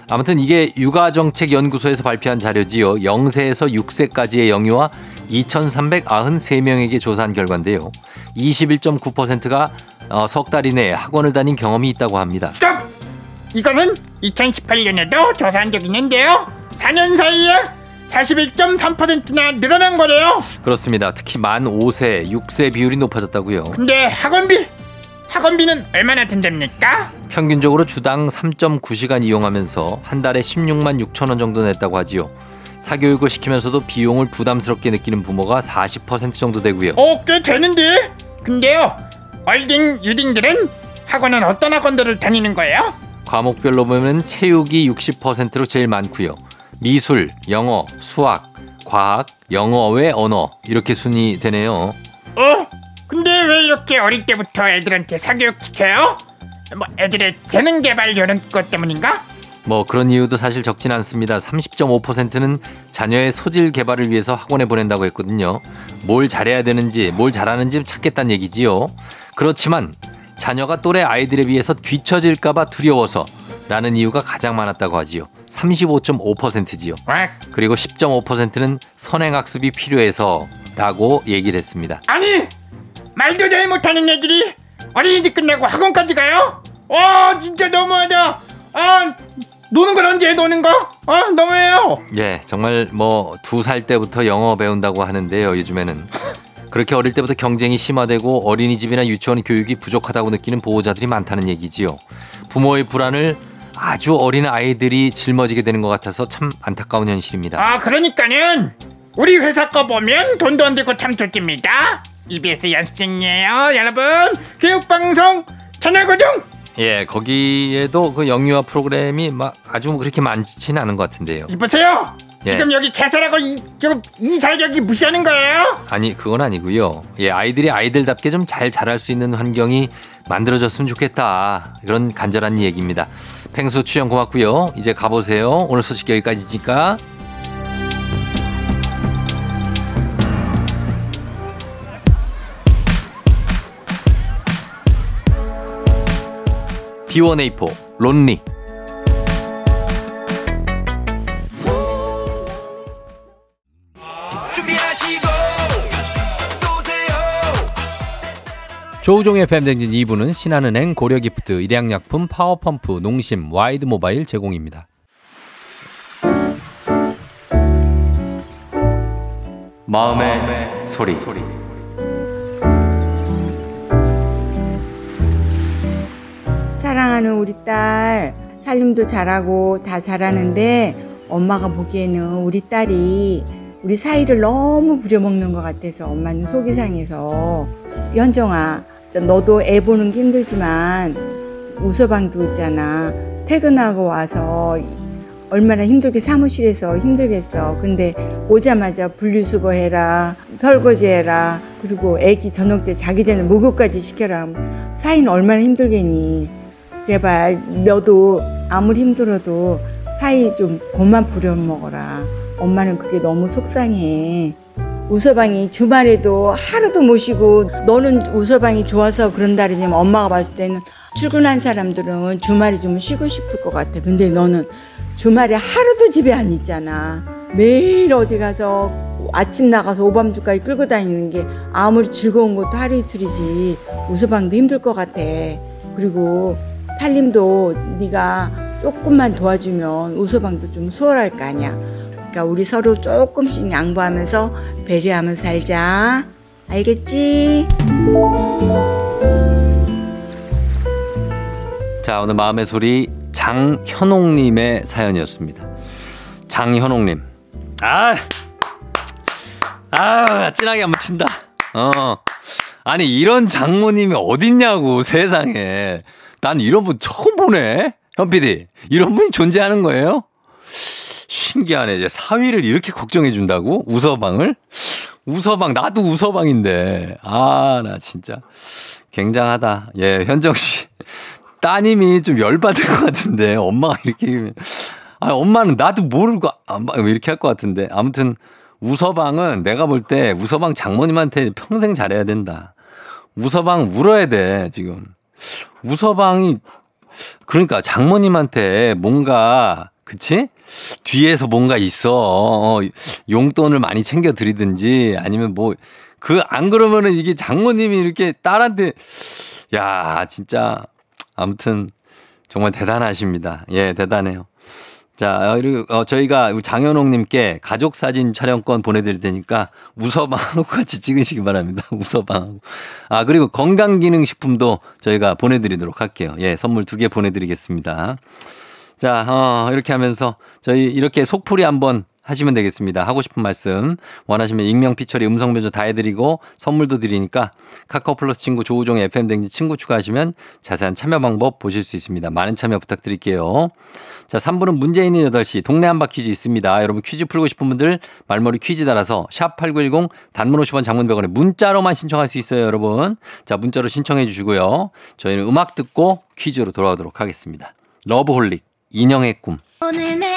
아무튼 이게 육아정책연구소에서 발표한 자료지요. 0세에서 6세까지의 영유아 2,393명에게 조사한 결과인데요. 21.9%가 어, 석 달 이내에 학원을 다닌 경험이 있다고 합니다. 스톱 이거는 2018년에도 조사한 적 있는데요 4년 사이에 41.3%나 늘어난 거래요 그렇습니다. 특히 만 5세, 6세 비율이 높아졌다고요. 근데 학원비 학원비는 얼마나 든답니까? 평균적으로 주당 3.9시간 이용하면서 한 달에 16만 6천 원 정도 냈다고 하지요. 사교육을 시키면서도 비용을 부담스럽게 느끼는 부모가 40% 정도 되고요. 어 꽤 되는데 근데요 얼딩 유딩들은 학원은 어떤 학원들을 다니는 거예요? 과목별로 보면 체육이 60%로 제일 많고요. 미술, 영어, 수학, 과학, 영어 외 언어 이렇게 순위 되네요. 어? 근데 왜 이렇게 어릴 때부터 애들한테 사교육 시켜요? 뭐 애들의 재능 개발 이런 것 때문인가? 뭐 그런 이유도 사실 적진 않습니다. 30.5%는 자녀의 소질 개발을 위해서 학원에 보낸다고 했거든요. 뭘 잘해야 되는지, 뭘 잘하는지 찾겠다는 얘기지요. 그렇지만 자녀가 또래 아이들에 비해서 뒤처질까봐 두려워서 라는 이유가 가장 많았다고 하지요. 35.5%지요. 와, 그리고 10.5%는 선행학습이 필요해서 라고 얘기를 했습니다. 아니 말도 잘 못하는 애들이 어린이집 끝나고 학원까지 가요? 와 진짜 너무하다. 아 노는 건 언제 해, 노는 거? 어 너무해요. 예, 정말 뭐 두 살 때부터 영어 배운다고 하는데요, 요즘에는. 그렇게 어릴 때부터 경쟁이 심화되고 어린이집이나 유치원 교육이 부족하다고 느끼는 보호자들이 많다는 얘기지요. 부모의 불안을 아주 어린 아이들이 짊어지게 되는 것 같아서 참 안타까운 현실입니다. 아 그러니까는 우리 회사 거 보면 돈도 안 들고 참 좋습니다. EBS 연습생이에요, 여러분. 교육 방송 채널 고정. 예, 거기에도 그 영유아 프로그램이 막 아주 그렇게 많지는 않은 것 같은데요. 이보세요. 예. 지금 여기 개설하고 이, 지금 이 자격이 무시하는 거예요? 아니 그건 아니고요. 예, 아이들이 아이들답게 좀 잘 자랄 수 있는 환경이 만들어졌으면 좋겠다. 그런 간절한 얘기입니다. 펭수 출연 고맙고요. 이제 가보세요. 오늘 소식 여기까지니까. B1A4 론리 조우종의 FM대행진 2부는 신한은행, 고려기프트, 일양약품, 파워펌프, 농심, 와이드모바일 제공입니다. 마음의, 소리. 사랑하는 우리 딸 살림도 잘하고 다 잘하는데 엄마가 보기에는 우리 딸이 우리 사위를 너무 부려먹는 것 같아서 엄마는 속이 상해서 현정아 저 너도 애 보는 게 힘들지만 우서방도 있잖아 퇴근하고 와서 얼마나 힘들게 사무실에서 힘들겠어 근데 오자마자 분리수거 해라 설거지 해라 그리고 애기 저녁 때 자기 전에 목욕까지 시켜라 사이는 얼마나 힘들겠니 제발 너도 아무리 힘들어도 사이 좀 그만 부려먹어라. 엄마는 그게 너무 속상해. 우서방이 주말에도 하루도 못 쉬고 너는 우서방이 좋아서 그런다 그러지만 엄마가 봤을 때는 출근한 사람들은 주말에 좀 쉬고 싶을 것 같아. 근데 너는 주말에 하루도 집에 안 있잖아. 매일 어디 가서 아침 나가서 오밤중까지 끌고 다니는 게 아무리 즐거운 것도 하루 이틀이지 우서방도 힘들 것 같아. 그리고 탈림도 네가 조금만 도와주면 우서방도 좀 수월할 거 아니야. 그러니까 우리 서로 조금씩 양보하면서 배려하면서 살자. 알겠지? 자, 오늘 마음의 소리 장현옥님의 사연이었습니다. 장현옥님. 아! 아, 진하게 한번 친다. 어. 아니, 이런 장모님이 어딨냐고, 세상에. 난 이런 분 처음 보네? 현 PD. 이런 분이 존재하는 거예요? 신기하네. 이제 사위를 이렇게 걱정해 준다고? 우서방을? 우서방, 나도 우서방인데. 아, 나 진짜. 굉장하다. 예, 현정 씨. 따님이 좀 열받을 것 같은데, 엄마가 이렇게. 아, 엄마는 나도 모르고, 아, 막 이렇게 할 것 같은데. 아무튼, 우서방은 내가 볼 때 우서방 장모님한테 평생 잘해야 된다. 우서방 울어야 돼, 지금. 우서방이, 그러니까 장모님한테 뭔가, 그치? 뒤에서 뭔가 있어. 어, 용돈을 많이 챙겨 드리든지 아니면 뭐, 그, 안 그러면은 이게 장모님이 이렇게 딸한테, 야, 진짜, 아무튼, 정말 대단하십니다. 예, 대단해요. 자, 그리고 어, 저희가 장현옥님께 가족 사진 촬영권 보내드릴 테니까 우서방하고 같이 찍으시기 바랍니다. 우서방하고. 아, 그리고 건강기능식품도 저희가 보내드리도록 할게요. 예, 선물 두 개 보내드리겠습니다. 자, 어, 이렇게 하면서 저희 이렇게 속풀이 한번 하시면 되겠습니다. 하고 싶은 말씀 원하시면 익명 피처리 음성 변조 다 해드리고 선물도 드리니까 카카오 플러스 친구 조우종의 FM 댕지 친구 추가하시면 자세한 참여 방법 보실 수 있습니다. 많은 참여 부탁드릴게요. 자, 3부는 문제 있는 8시 동네 한바 퀴즈 있습니다. 여러분 퀴즈 풀고 싶은 분들 말머리 퀴즈 달아서 샵 8910 단문 50원 장문 100원에 문자로만 신청할 수 있어요, 여러분. 자, 문자로 신청해 주시고요. 저희는 음악 듣고 퀴즈로 돌아오도록 하겠습니다. 러브홀릭 인형의 꿈. 오늘 내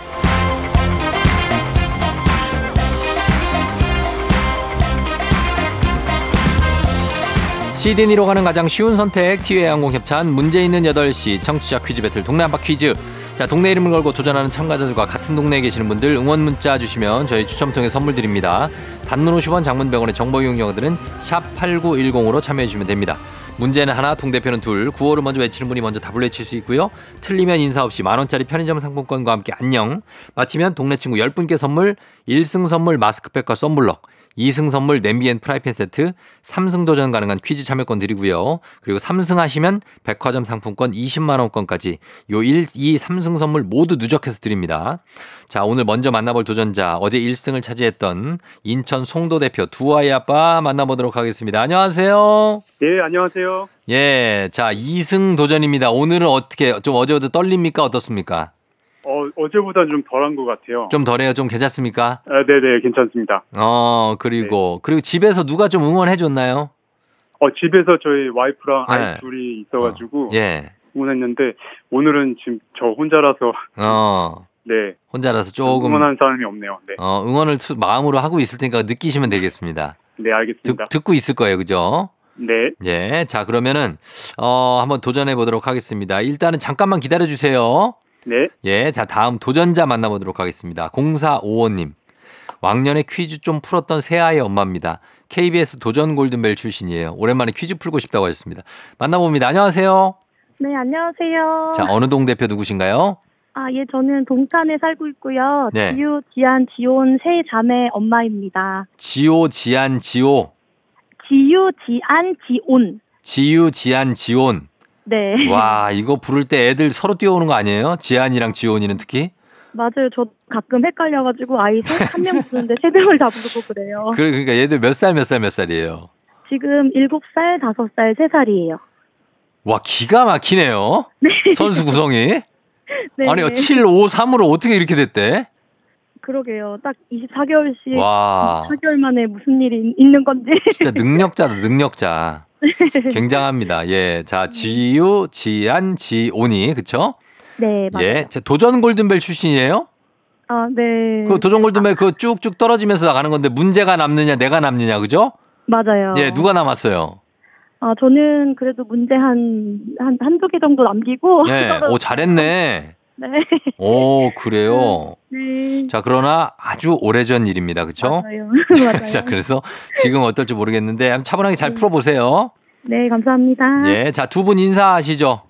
시드니로 가는 가장 쉬운 선택 티웨이 항공 협찬 문제 있는 8시 청취자 퀴즈 배틀 동네 한바 퀴즈. 자 동네 이름을 걸고 도전하는 참가자들과 같은 동네에 계시는 분들 응원 문자 주시면 저희 추첨 통해 선물 드립니다. 단문 50원 장문 100원의 정보 이용료들은 샵 8910으로 참여해 주시면 됩니다. 문제는 하나 동대표는 둘 구호를 먼저 외치는 분이 먼저 답을 외칠 수 있고요. 틀리면 인사 없이 만원짜리 편의점 상품권과 함께 안녕. 마치면 동네 친구 10분께 선물 1승 선물 마스크팩과 썬블럭 2승 선물 냄비 and 프라이팬 세트, 3승 도전 가능한 퀴즈 참여권 드리고요. 그리고 3승 하시면 백화점 상품권 20만 원권까지 요 1, 2, 3승 선물 모두 누적해서 드립니다. 자, 오늘 먼저 만나볼 도전자 어제 1승을 차지했던 인천 송도 대표 두 아이 아빠 만나보도록 하겠습니다. 안녕하세요. 예, 안녕하세요. 예, 자 2승 도전입니다. 오늘은 어떻게 좀 어제보다 떨립니까 어떻습니까? 어, 어제보다 좀 덜한 것 같아요. 좀 덜해요. 좀 괜찮습니까? 아, 네네, 괜찮습니다. 어 그리고 그리고 집에서 누가 좀 응원해 줬나요? 어, 집에서 저희 와이프랑 네. 아이 둘이 있어가지고 예. 응원했는데 오늘은 지금 저 혼자라서 어. 네 혼자라서 조금 응원하는 사람이 없네요. 네, 어, 응원을 수- 마음으로 하고 있을 테니까 느끼시면 되겠습니다. 네 알겠습니다. 듣, 고 있을 거예요. 그죠? 네, 예. 자, 그러면은 어, 한번 도전해 보도록 하겠습니다. 일단은 잠깐만 기다려 주세요. 네, 예. 자, 다음 도전자 만나보도록 하겠습니다. 0455님. 왕년에 퀴즈 좀 풀었던 새아이의 엄마입니다. KBS 도전 골든벨 출신이에요. 오랜만에 퀴즈 풀고 싶다고 하셨습니다. 만나봅니다. 안녕하세요. 네, 안녕하세요. 자, 어느 동 대표 누구신가요? 아, 예, 저는 동탄에 살고 있고요. 네. 지유, 지안, 지온 세 자매 엄마입니다. 지오, 지안, 지오. 지유, 지안, 지온. 지유, 지안, 지온. 네. 와, 이거 부를 때 애들 서로 뛰어오는 거 아니에요? 지안이랑 지온이는 특히? 맞아요. 저 가끔 헷갈려가지고 아이 한명 부르는데 세 명을 다 부르고 그래요. 그래, 그러니까 얘들 몇 살, 몇 살, 몇 살이에요? 지금 7살, 5살, 3살이에요. 와, 기가 막히네요. 선수 구성이. 네. 아니, 7, 5, 3으로 어떻게 이렇게 됐대? 그러게요. 딱 24개월씩 와, 4개월 만에 무슨 일이 있- 있는 건지. 진짜 능력자다, 능력자. 굉장합니다. 예. 자, 지유, 지안, 지온이, 그쵸? 네, 맞아요. 예. 자, 도전 골든벨 출신이에요? 아, 네. 그 도전 골든벨 그거 쭉쭉 떨어지면서 나가는 건데 문제가 남느냐, 내가 남느냐, 그죠? 맞아요. 예, 누가 남았어요? 아, 저는 그래도 문제 한, 한, 한두 개 정도 남기고. 예. 오, 잘했네. 네. 오, 그래요. 네. 자, 그러나 아주 오래전 일입니다. 그쵸? 맞아요. 맞아요. 자, 그래서 지금 어떨지 모르겠는데 한번 차분하게 잘 네. 풀어보세요. 네, 감사합니다. 예. 자, 두 분 인사하시죠.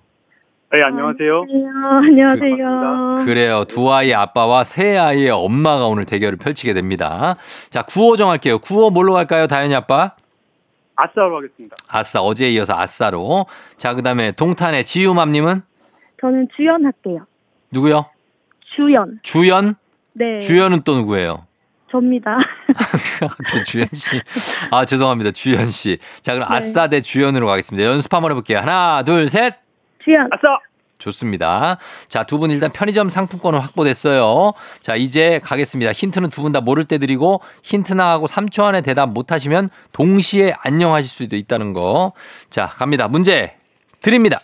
네 안녕하세요. 안녕하세요. 안녕하세요. 그 래요. 두 아이의 아빠와 세 아이의 엄마가 오늘 대결을 펼치게 됩니다. 자, 구호 정할게요. 구호 뭘로 갈까요, 다현이 아빠? 아싸로 하겠습니다. 아싸, 어제에 이어서 아싸로. 자, 그 다음에 동탄의 지유맘님은 저는 주연 할게요. 누구요? 주연. 주연? 네. 주연은 또 누구예요? 접니다. 그 주연 씨. 아, 죄송합니다. 주연 씨. 자, 그럼 네. 아싸 대 주연으로 가겠습니다. 연습 한번 해볼게요. 하나, 둘, 셋. 주연. 아싸. 좋습니다. 자, 두 분 일단 편의점 상품권은 확보됐어요. 자, 이제 가겠습니다. 힌트는 두 분 다 모를 때 드리고 힌트 나가고 3초 안에 대답 못 하시면 동시에 안녕하실 수도 있다는 거. 자, 갑니다. 문제 드립니다.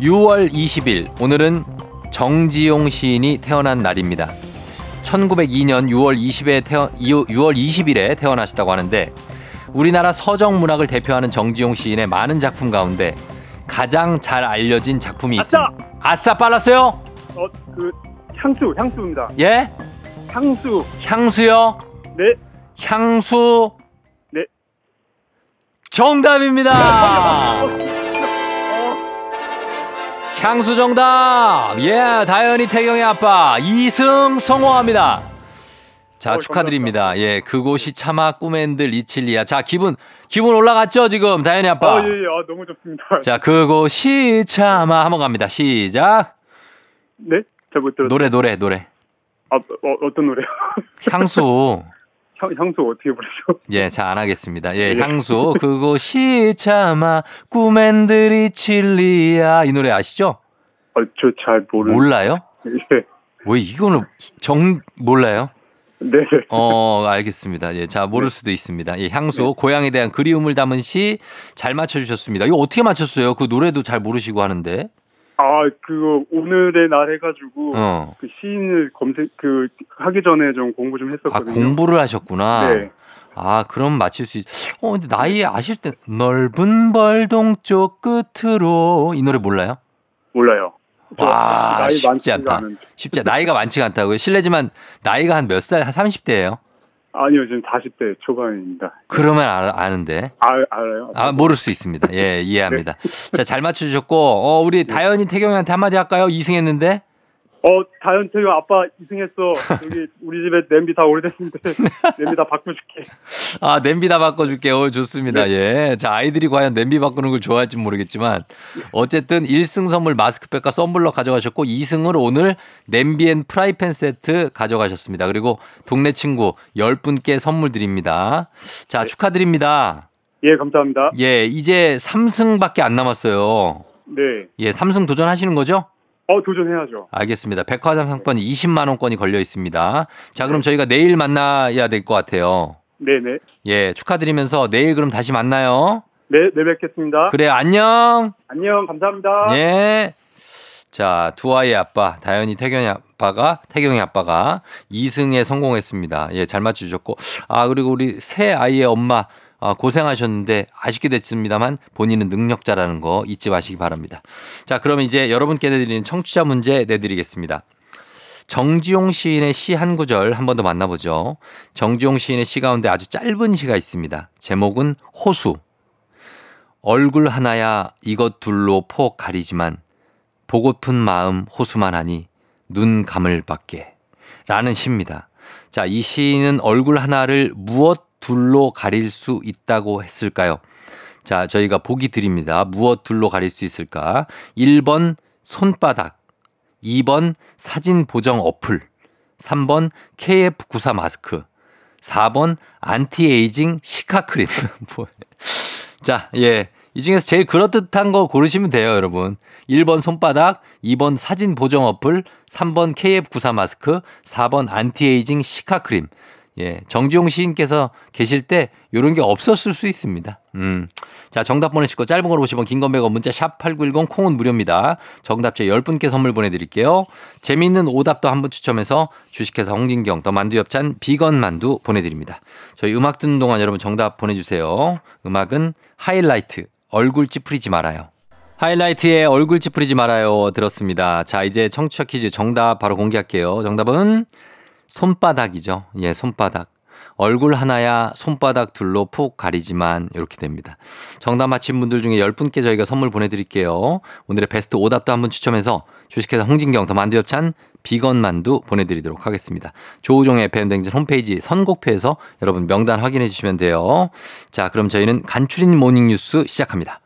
6월 20일 오늘은 정지용 시인이 태어난 날입니다. 1902년 6월 20에 태어 6월 20일에 태어나셨다고 하는데 우리나라 서정 문학을 대표하는 정지용 시인의 많은 작품 가운데 가장 잘 알려진 작품이 아싸! 있습니다. 아싸 빨랐어요? 어, 그 향수, 향수입니다. 예? 향수. 향수요? 네. 향수 네. 정답입니다. 향수 정답. 예, 다현이 태경의 아빠 이승 성공합니다. 자, 어, 축하드립니다. 예, 그곳이 차마 꿈엔들 이칠리아. 자, 기분 기분 올라갔죠, 지금 다현이 아빠. 아, 예, 예. 아, 너무 좋습니다. 자, 그곳이 차마 한번 갑니다. 시작. 네? 잘 못 들었어요. 노래 노래 노래. 아, 어, 어떤 노래요? 향수. 향, 향수 어떻게 부르죠? 예, 자, 안 하겠습니다. 예, 예. 향수. 그곳이 차마 꿈엔들이 칠리야. 이 노래 아시죠? 아, 저 잘 모르는. 몰라요? 예. 왜 이거는 정 몰라요? 네. 어, 알겠습니다. 예, 자, 모를 수도 있습니다. 예, 향수, 고향에 대한 그리움을 담은 시 잘 맞춰주셨습니다. 이거 어떻게 맞췄어요? 그 노래도 잘 모르시고 하는데. 아, 그거 오늘의 날 해가지고 어. 그 시인을 검색 그 하기 전에 좀 공부 좀 아, 했었거든요. 공부를 하셨구나. 네. 아, 그럼 맞힐 수 있. 어, 근데 나이 아실 때 넓은 벌동 쪽 끝으로 이 노래 몰라요? 몰라요. 저 와, 나이 쉽지 않다. 않은데. 쉽지 않- 나이가 많지가 않다고요. 실례지만 나이가 한 몇 살? 한 30대예요. 아니요, 지금 40대 초반입니다. 그러면 아, 아는데. 아, 알아요? 아, 모를 수 있습니다. 예, 이해합니다. 자, 잘 맞춰주셨고, 어, 우리 다현이 태경이한테 한마디 할까요? 2승했는데? 어, 다현 태유 아빠 이승했어. 여기 우리 집에 냄비 다 오래됐는데 냄비 다 바꿔줄게. 아, 냄비 다 바꿔줄게요. 어, 좋습니다. 네. 예. 자, 아이들이 과연 냄비 바꾸는 걸 좋아할지 모르겠지만, 어쨌든 1승 선물 마스크팩과 썬블럭 가져가셨고, 2승으로 오늘 냄비 and 프라이팬 세트 가져가셨습니다. 그리고 동네 친구 10분께 선물 드립니다. 자, 축하드립니다. 예, 감사합니다. 예, 이제 3승밖에 안 남았어요. 네. 예, 3승 도전하시는 거죠? 어, 도전해야죠. 알겠습니다. 백화점 상권이 20만 원권이 걸려 있습니다. 자, 그럼 저희가 내일 만나야 될 것 같아요. 네네. 예, 축하드리면서 내일 그럼 다시 만나요. 네, 네 뵙겠습니다. 그래, 안녕. 안녕, 감사합니다. 예. 자, 두 아이의 아빠, 다현이 태경이 아빠가, 태경이 아빠가 2승에 성공했습니다. 예, 잘 맞춰주셨고. 아, 그리고 우리 새 아이의 엄마, 아, 고생하셨는데 아쉽게 됐습니다만 본인은 능력자라는 거 잊지 마시기 바랍니다. 자, 그럼 이제 여러분께 내드리는 청취자 문제 내드리겠습니다. 정지용 시인의 시 한 구절 한 번 더 만나보죠. 정지용 시인의 시 가운데 아주 짧은 시가 있습니다. 제목은 호수. 얼굴 하나야 이것 둘로 폭 가리지만 보고픈 마음 호수만 하니 눈 감을 밖에 라는 시입니다. 자, 이 시인은 얼굴 하나를 무엇 둘로 가릴 수 있다고 했을까요? 자, 저희가 보기 드립니다. 무엇 둘로 가릴 수 있을까? 1번 손바닥, 2번 사진 보정 어플, 3번 KF94 마스크, 4번 anti-aging cica 크림. 뭐, 자, 예. 이 중에서 제일 그럴듯한 거 고르시면 돼요, 여러분. 1번 손바닥, 2번 사진 보정 어플, 3번 KF94 마스크, 4번 anti-aging cica 크림. 예. 정지용 시인께서 계실 때 요런 게 없었을 수 있습니다. 음. 자, 정답 보내시고 짧은 걸 50원, 긴건 100원, 문자 샵 8910 콩은 무료입니다. 정답자 10분께 선물 보내 드릴게요. 재미있는 오답도 한 분 추첨해서 주식회사 홍진경 더 만두 엽찬 비건 만두 보내 드립니다. 저희 음악 듣는 동안 여러분 정답 보내 주세요. 음악은 하이라이트 얼굴 찌푸리지 말아요. 하이라이트의 얼굴 찌푸리지 말아요 들었습니다. 자 이제 청취자 퀴즈 정답 바로 공개할게요. 정답은 손바닥이죠. 예, 손바닥. 얼굴 하나야 손바닥 둘로 푹 가리지만 이렇게 됩니다. 정답 맞힌 분들 중에 10분께 저희가 선물 보내드릴게요. 오늘의 베스트 오답도 한분 추첨해서 주식회사 홍진경 더 만두엽찬 비건 만두 보내드리도록 하겠습니다. 조우종의 FM댕진 홈페이지 선곡표에서 여러분 명단 확인해 주시면 돼요. 자 그럼 저희는 간추린 모닝뉴스 시작합니다.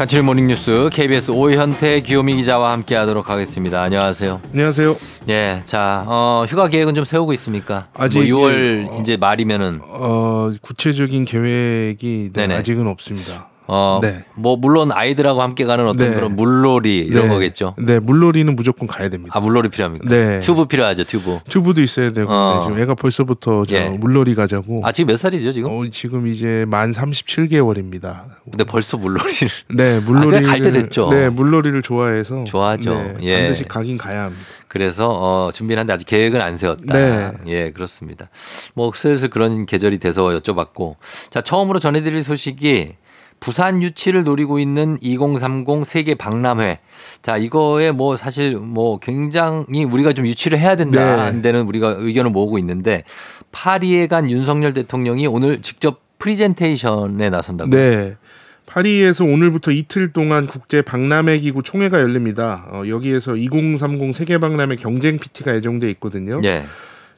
간추린 모닝뉴스 KBS 오현태 귀요미 기자와 함께하도록 하겠습니다. 안녕하세요. 안녕하세요. 예, 자 어, 휴가 계획은 좀 세우고 있습니까? 아직, 뭐 6월 예, 어, 이제 말이면은 어, 구체적인 계획이 네. 아직은 없습니다. 어, 네. 뭐 물론 아이들하고 함께 가는 어떤 네. 그런 물놀이 이런 네. 거겠죠. 네, 물놀이는 무조건 가야 됩니다. 아 물놀이 필요합니까? 네. 튜브 필요하죠, 튜브. 튜브도 있어야 되고 어. 네, 지금 애가 벌써부터 저 예. 물놀이 가자고. 아 지금 몇 살이죠 지금? 어, 지금 이제 만 37개월입니다. 근데 벌써 물놀이를 네, 물놀이 아, 갈때 됐죠. 네, 물놀이를 좋아해서 좋아하죠. 네, 예. 반드시 가긴 가야 합니다. 그래서 어, 준비를 하는데 아직 계획은 안 세웠다. 네. 예, 그렇습니다. 뭐 슬슬 그런 계절이 돼서 여쭤봤고 자 처음으로 전해 드릴 소식이 부산 유치를 노리고 있는 2030 세계 박람회. 자, 이거에 뭐 사실 뭐 굉장히 우리가 좀 유치를 해야 된다. 네. 는 데는 우리가 의견을 모으고 있는데 파리에 간 윤석열 대통령이 오늘 직접 프리젠테이션에 나선다고. 네. 파리에서 오늘부터 이틀 동안 국제 박람회 기구 총회가 열립니다. 어, 여기에서 2030 세계 박람회 경쟁 PT가 예정돼 있거든요. 예.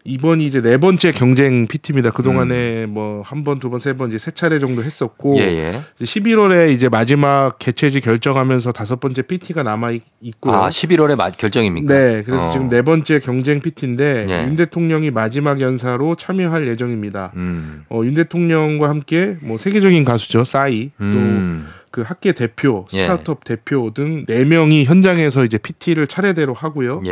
이번이 이제 네 번째 경쟁 PT입니다. 그 동안에 뭐한 번, 두 번, 세 번 이제 세 차례 정도 했었고 음. 예, 예. 11월에 이제 마지막 개최지 결정하면서 다섯 번째 PT가 남아 있- 있고요. 아, 11월에 마- 결정입니까? 네, 그래서 어. 지금 네 번째 경쟁 PT인데 예. 윤 대통령이 마지막 연사로 참여할 예정입니다. 음. 어, 윤 대통령과 함께 뭐 세계적인 가수죠, 싸이 음. 또그 학계 대표, 예. 스타트업 대표 등 네 명이 현장에서 이제 PT를 차례대로 하고요.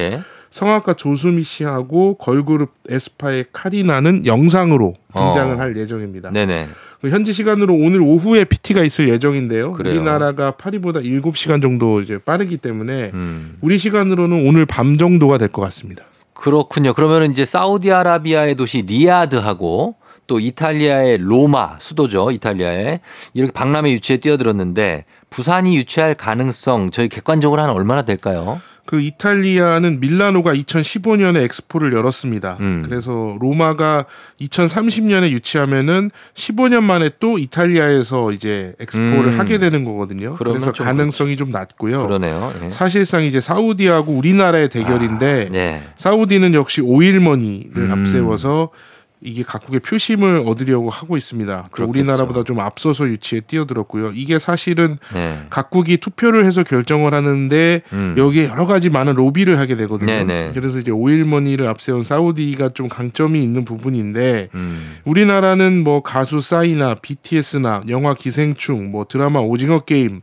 예. 성악가 조수미 씨하고 걸그룹 에스파의 카리나는 영상으로 등장을 어. 할 예정입니다. 네네. 그 현지 시간으로 오늘 오후에 PT가 있을 예정인데요. 그래요. 우리나라가 파리보다 7시간 정도 이제 빠르기 때문에 음. 우리 시간으로는 오늘 밤 정도가 될 것 같습니다. 그렇군요. 그러면 이제 사우디아라비아의 도시 리야드하고 또 이탈리아의 로마 수도죠. 이탈리아에 이렇게 박람회 유치에 뛰어들었는데 부산이 유치할 가능성 저희 객관적으로 한 얼마나 될까요? 그 이탈리아는 밀라노가 2015년에 엑스포를 열었습니다. 음. 그래서 로마가 2030년에 유치하면은 15년 만에 또 이탈리아에서 이제 엑스포를 음. 하게 되는 거거든요. 그래서 좀 가능성이 좀 낮고요. 그러네요. 예. 사실상 이제 사우디하고 우리나라의 대결인데 네. 사우디는 역시 오일머니를 음. 앞세워서 이게 각국의 표심을 얻으려고 하고 있습니다. 그. 우리나라보다 좀 앞서서 유치에 뛰어들었고요. 이게 사실은 네. 각국이 투표를 해서 결정을 하는데 음. 여기에 여러 가지 많은 로비를 하게 되거든요. 네네. 그래서 이제 오일머니를 앞세운 사우디가 좀 강점이 있는 부분인데 음. 우리나라는 뭐 가수 싸이나 BTS나 영화 기생충, 뭐 드라마 오징어 게임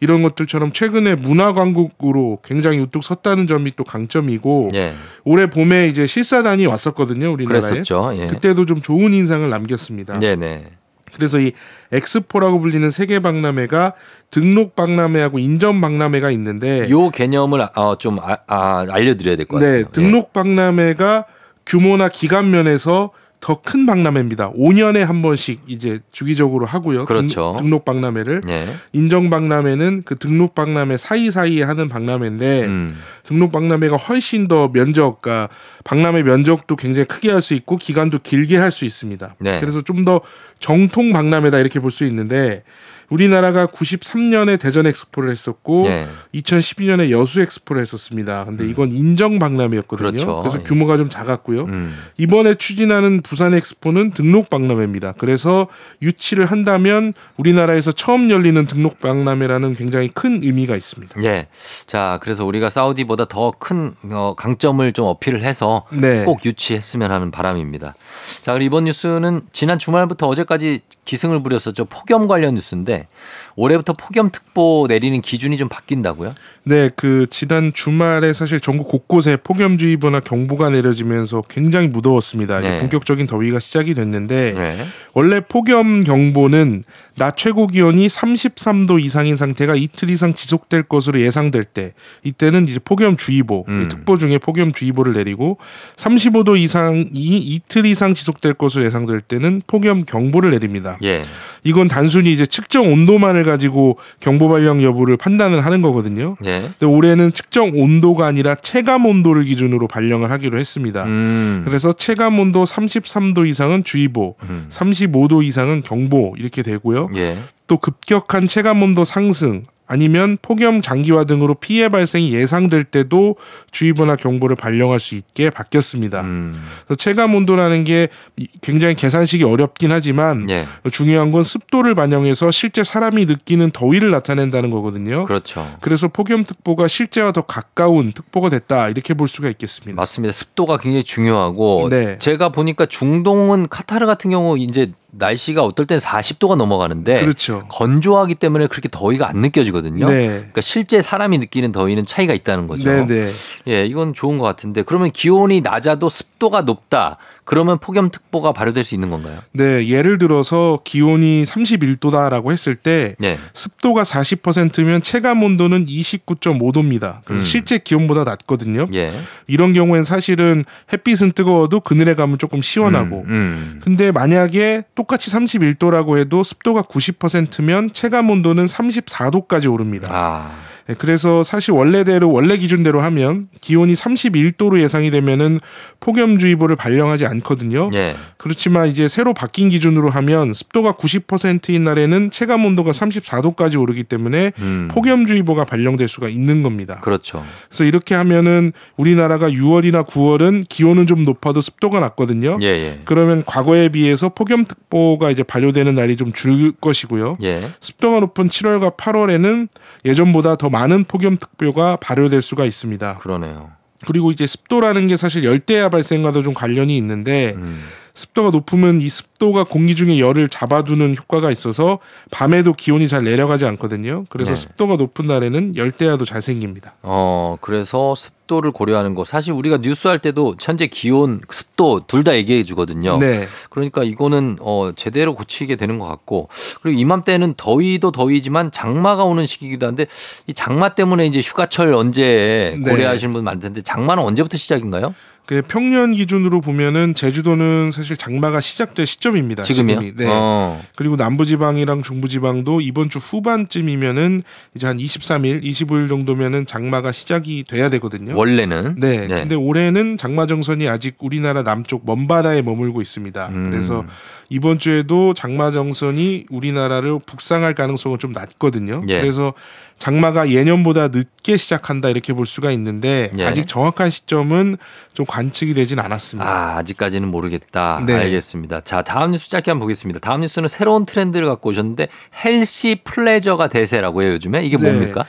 이런 것들처럼 최근에 문화 광국으로 굉장히 우뚝 섰다는 점이 또 강점이고 예. 올해 봄에 이제 실사단이 왔었거든요 우리나라에 그랬었죠. 예. 그때도 좀 좋은 인상을 남겼습니다. 네네. 그래서 이 엑스포라고 불리는 세계 박람회가 등록 박람회하고 인전 박람회가 있는데 요 개념을 어, 좀 아, 아, 알려드려야 될 것 같아요. 네, 등록 박람회가 규모나 기간 면에서 더 큰 박람회입니다. 5년에 한 번씩 이제 주기적으로 하고요. 그렇죠. 등, 록 박람회를 예. 예. 인정 박람회는 그 등록 박람회 사이사이에 하는 박람회인데 음. 등록 박람회가 훨씬 더 면적, 그러니까 박람회 면적도 굉장히 크게 할 수 있고 기간도 길게 할 수 있습니다. 네. 그래서 좀 더 정통 박람회다 이렇게 볼 수 있는데 우리나라가 93년에 대전 엑스포를 했었고 예. 2012년에 여수 엑스포를 했었습니다. 근데 이건 인정 박람회였거든요. 그렇죠. 그래서 예. 규모가 좀 작았고요. 음. 이번에 추진하는 부산 엑스포는 등록 박람회입니다. 그래서 유치를 한다면 우리나라에서 처음 열리는 등록 박람회라는 굉장히 큰 의미가 있습니다. 예. 자, 그래서 우리가 사우디보다 더큰 어, 강점을 좀 어필을 해서 네. 꼭 유치했으면 하는 바람입니다. 자, 그리고 이번 뉴스는 지난 주말부터 어제까지 기승을 부렸었죠. 폭염 관련 뉴스인데 있는데 올해부터 폭염 특보 내리는 기준이 좀 바뀐다고요? 네, 그 지난 주말에 사실 전국 곳곳에 폭염주의보나 경보가 내려지면서 굉장히 무더웠습니다. 네. 본격적인 더위가 시작이 됐는데 네. 원래 폭염 경보는 낮 최고 기온이 33도 이상인 상태가 이틀 이상 지속될 것으로 예상될 때 이때는 이제 폭염주의보, 음. 이 특보 중에 폭염주의보를 내리고 35도 이상이 이틀 이상 지속될 것으로 예상될 때는 폭염 경보를 내립니다. 예. 이건 단순히 이제 측정 온도만을 가지고 경보 발령 여부를 판단을 하는 거거든요. 예. 근데 올해는 측정 온도가 아니라 체감 온도를 기준으로 발령을 하기로 했습니다. 음. 그래서 체감 온도 33도 이상은 주의보, 음. 35도 이상은 경보 이렇게 되고요. 예. 또 급격한 체감 온도 상승 아니면 폭염 장기화 등으로 피해 발생이 예상될 때도 주의보나 경보를 발령할 수 있게 바뀌었습니다. 음. 그래서 체감 온도라는 게 이- 굉장히 계산식이 어렵긴 하지만 예. 중요한 건 습도를 반영해서 실제 사람이 느끼는 더위를 나타낸다는 거거든요. 그렇죠. 그래서 폭염 특보가 실제와 더 가까운 특보가 됐다 이렇게 볼 수가 있겠습니다. 맞습니다. 습도가 굉장히 중요하고 네. 제가 보니까 중동은 카타르 같은 경우 이제 날씨가 어떨 땐 40도가 넘어가는데 그렇죠. 건조하기 때문에 그렇게 더위가 안 느껴지거든요. 네. 그러니까 실제 사람이 느끼는 더위는 차이가 있다는 거죠. 네, 네. 예, 이건 좋은 것 같은데 그러면 기온이 낮아도 습도가 높다. 그러면 폭염특보가 발효될 수 있는 건가요? 네, 예를 들어서 기온이 31도다라고 했을 때 네. 습도가 40%면 체감 온도는 29.5도입니다. 그래서 음. 실제 기온보다 낮거든요. 예. 이런 경우엔 사실은 햇빛은 뜨거워도 그늘에 가면 조금 시원하고 음, 음. 근데 만약에 똑같이 31도라고 해도 습도가 90%면 체감 온도는 34도까지 오릅니다. 아. 네, 그래서 사실 원래대로 원래 기준대로 하면 기온이 31도로 예상이 되면은 폭염주의보를 발령하지 않거든요. 예. 그렇지만 이제 새로 바뀐 기준으로 하면 습도가 90%인 날에는 체감 온도가 34도까지 오르기 때문에 음. 폭염주의보가 발령될 수가 있는 겁니다. 그렇죠. 그래서 이렇게 하면은 우리나라가 6월이나 9월은 기온은 좀 높아도 습도가 낮거든요. 예, 예. 그러면 과거에 비해서 폭염특보가 이제 발효되는 날이 좀 줄 것이고요. 예. 습도가 높은 7월과 8월에는 예전보다 더 많은 폭염특보가 발효될 수가 있습니다. 그러네요. 그리고 이제 습도라는 게 사실 열대야 발생과도 좀 관련이 있는데 음. 습도가 높으면 이 습도가 공기 중에 열을 잡아두는 효과가 있어서 밤에도 기온이 잘 내려가지 않거든요. 그래서 네. 습도가 높은 날에는 열대야도 잘 생깁니다. 어, 그래서 습도를 고려하는 거. 사실 우리가 뉴스 할 때도 현재 기온, 습도 둘 다 얘기해 주거든요. 네. 그러니까 이거는 어 제대로 고치게 되는 것 같고 그리고 이맘때는 더위도 더위지만 장마가 오는 시기이기도 한데 이 장마 때문에 이제 휴가철 언제 네. 고려하시는 분 많을 텐데 장마는 언제부터 시작인가요? 그 평년 기준으로 보면은 제주도는 사실 장마가 시작될 시점입니다. 지금이요? 지금이. 네. 어. 그리고 남부지방이랑 중부지방도 이번 주 후반쯤이면은 이제 한 23일, 25일 정도면은 장마가 시작이 돼야 되거든요. 원래는 네. 네. 근데 올해는 장마 정선이 아직 우리나라 남쪽 먼 바다에 머물고 있습니다. 음. 그래서 이번 주에도 장마 정선이 우리나라를 북상할 가능성은 좀 낮거든요. 예. 그래서 장마가 예년보다 늦게 시작한다 이렇게 볼 수가 있는데 예. 아직 정확한 시점은 좀 관측이 되진 않았습니다. 아, 아직까지는 모르겠다. 네. 알겠습니다. 자, 다음 뉴스 짧게 한번 보겠습니다. 다음 뉴스는 새로운 트렌드를 갖고 오셨는데 헬시 플레저가 대세라고 해요, 요즘에. 이게 네. 뭡니까?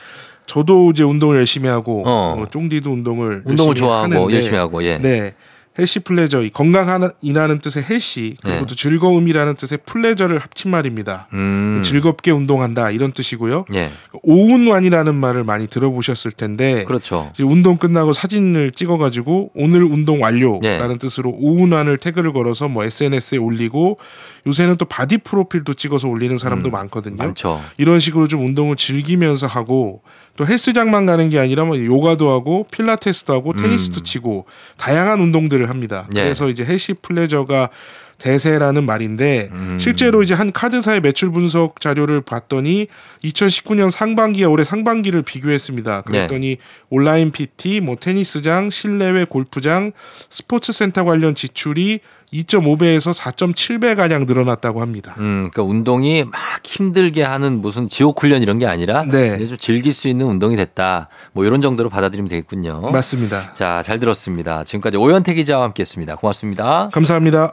저도 이제 운동을 열심히 하고 어. 어, 쫑디도 운동을 운동을 좋아하고 열심히 하고 예. 네. healthy pleasure 이 건강이라는 뜻의 healthy 그리고 네. 또 즐거움이라는 뜻의 pleasure를 합친 말입니다. 음. 즐겁게 운동한다 이런 뜻이고요. 예. 오운완이라는 말을 많이 들어보셨을 텐데 그렇죠. 운동 끝나고 사진을 찍어가지고 오늘 운동 완료라는 예. 뜻으로 오운완을 태그를 걸어서 뭐 SNS에 올리고 요새는 또 바디 프로필도 찍어서 올리는 사람도 음, 많거든요. 많죠. 이런 식으로 좀 운동을 즐기면서 하고 또 헬스장만 가는 게 아니라 뭐 요가도 하고 필라테스도 하고 테니스도 치고 다양한 운동들을 합니다. 음. 예. 그래서 이제 healthy pleasure가 대세라는 말인데 음. 실제로 이제 한 카드사의 매출 분석 자료를 봤더니 2019년 상반기와 올해 상반기를 비교했습니다. 그랬더니 온라인 PT, 뭐 테니스장, 실내외 골프장, 스포츠 센터 관련 지출이 2.5배에서 4.7배 가량 늘어났다고 합니다. 음, 그러니까 운동이 막 힘들게 하는 무슨 지옥 훈련 이런 게 아니라 네. 이제 좀 즐길 수 있는 운동이 됐다. 뭐 이런 정도로 받아들이면 되겠군요. 맞습니다. 자, 잘 들었습니다. 지금까지 오현태 기자와 함께했습니다. 고맙습니다. 감사합니다.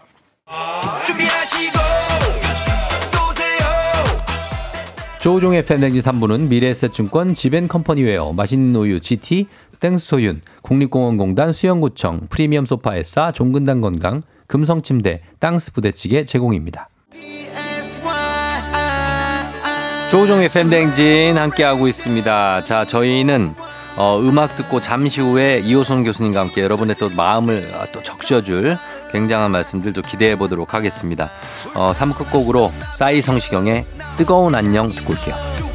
조우종의 팬댕지 3부는 미래에셋증권 지벤컴퍼니웨어 맛있는 우유 GT 땡스소윤 국립공원공단 수영구청 프리미엄 소파에싸 종근당 건강 금성침대 땅스 부대찌개 제공입니다. 조우종의 팬댕진 함께하고 있습니다. 자, 저희는 어, 음악 듣고 잠시 후에 이호선 교수님과 함께 여러분의 또 마음을 어, 또 적셔줄 굉장한 말씀들 도 기대해 보도록 하겠습니다. 어, 3부 끝곡으로 싸이 성시경의 뜨거운 안녕 듣고 올게요.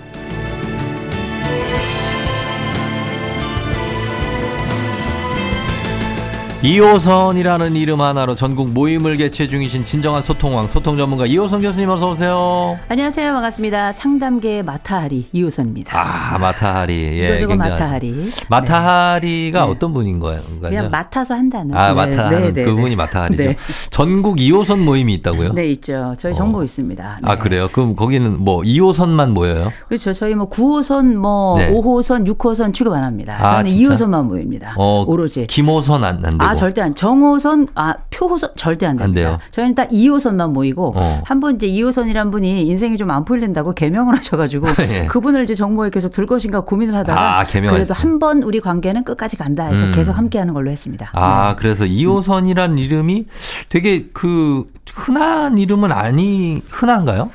이호선이라는 이름 하나로 전국 모임을 개최 중이신 진정한 소통왕 소통 전문가 이호선 교수님 어서 오세요. 안녕하세요. 반갑습니다. 상담계 마타하리 이호선입니다. 아 마타하리 예, 굉장히- 마타하리. 마타하리가 네. 어떤 분인 거예요? 그냥 맡아서 한다는. 아 네, 마타하는 네, 네, 그분이 네. 마타하리죠. 네. 전국 이호선 모임이 있다고요? 네, 있죠. 저희 정보 있습니다. 아 네. 그래요? 그럼 거기는 뭐 2호선만 모여요? 그렇죠. 저희 뭐 9호선, 뭐 네. 5호선, 6호선 취급 안 합니다. 아, 저는 진짜? 2호선만 모입니다. 어, 오로지. 김호선 안, 안 되고. 아, 절대 안. 정호선, 아, 표호선 절대 안 됩니다. 안 돼요? 저희는 딱 2호선만 모이고 어. 한번 이제 2호선이란 분이 인생이 좀 안 풀린다고 개명을 하셔가지고 예. 그분을 이제 정모에 계속 둘 것인가 고민을 하다가 아. 그래도 한 번 우리 관계는 끝까지 간다 해서 음. 계속 함께하는 걸로 했습니다. 아, 그래서 2호선이란 이름이 되게 그 흔한 이름은 아니 흔한가요?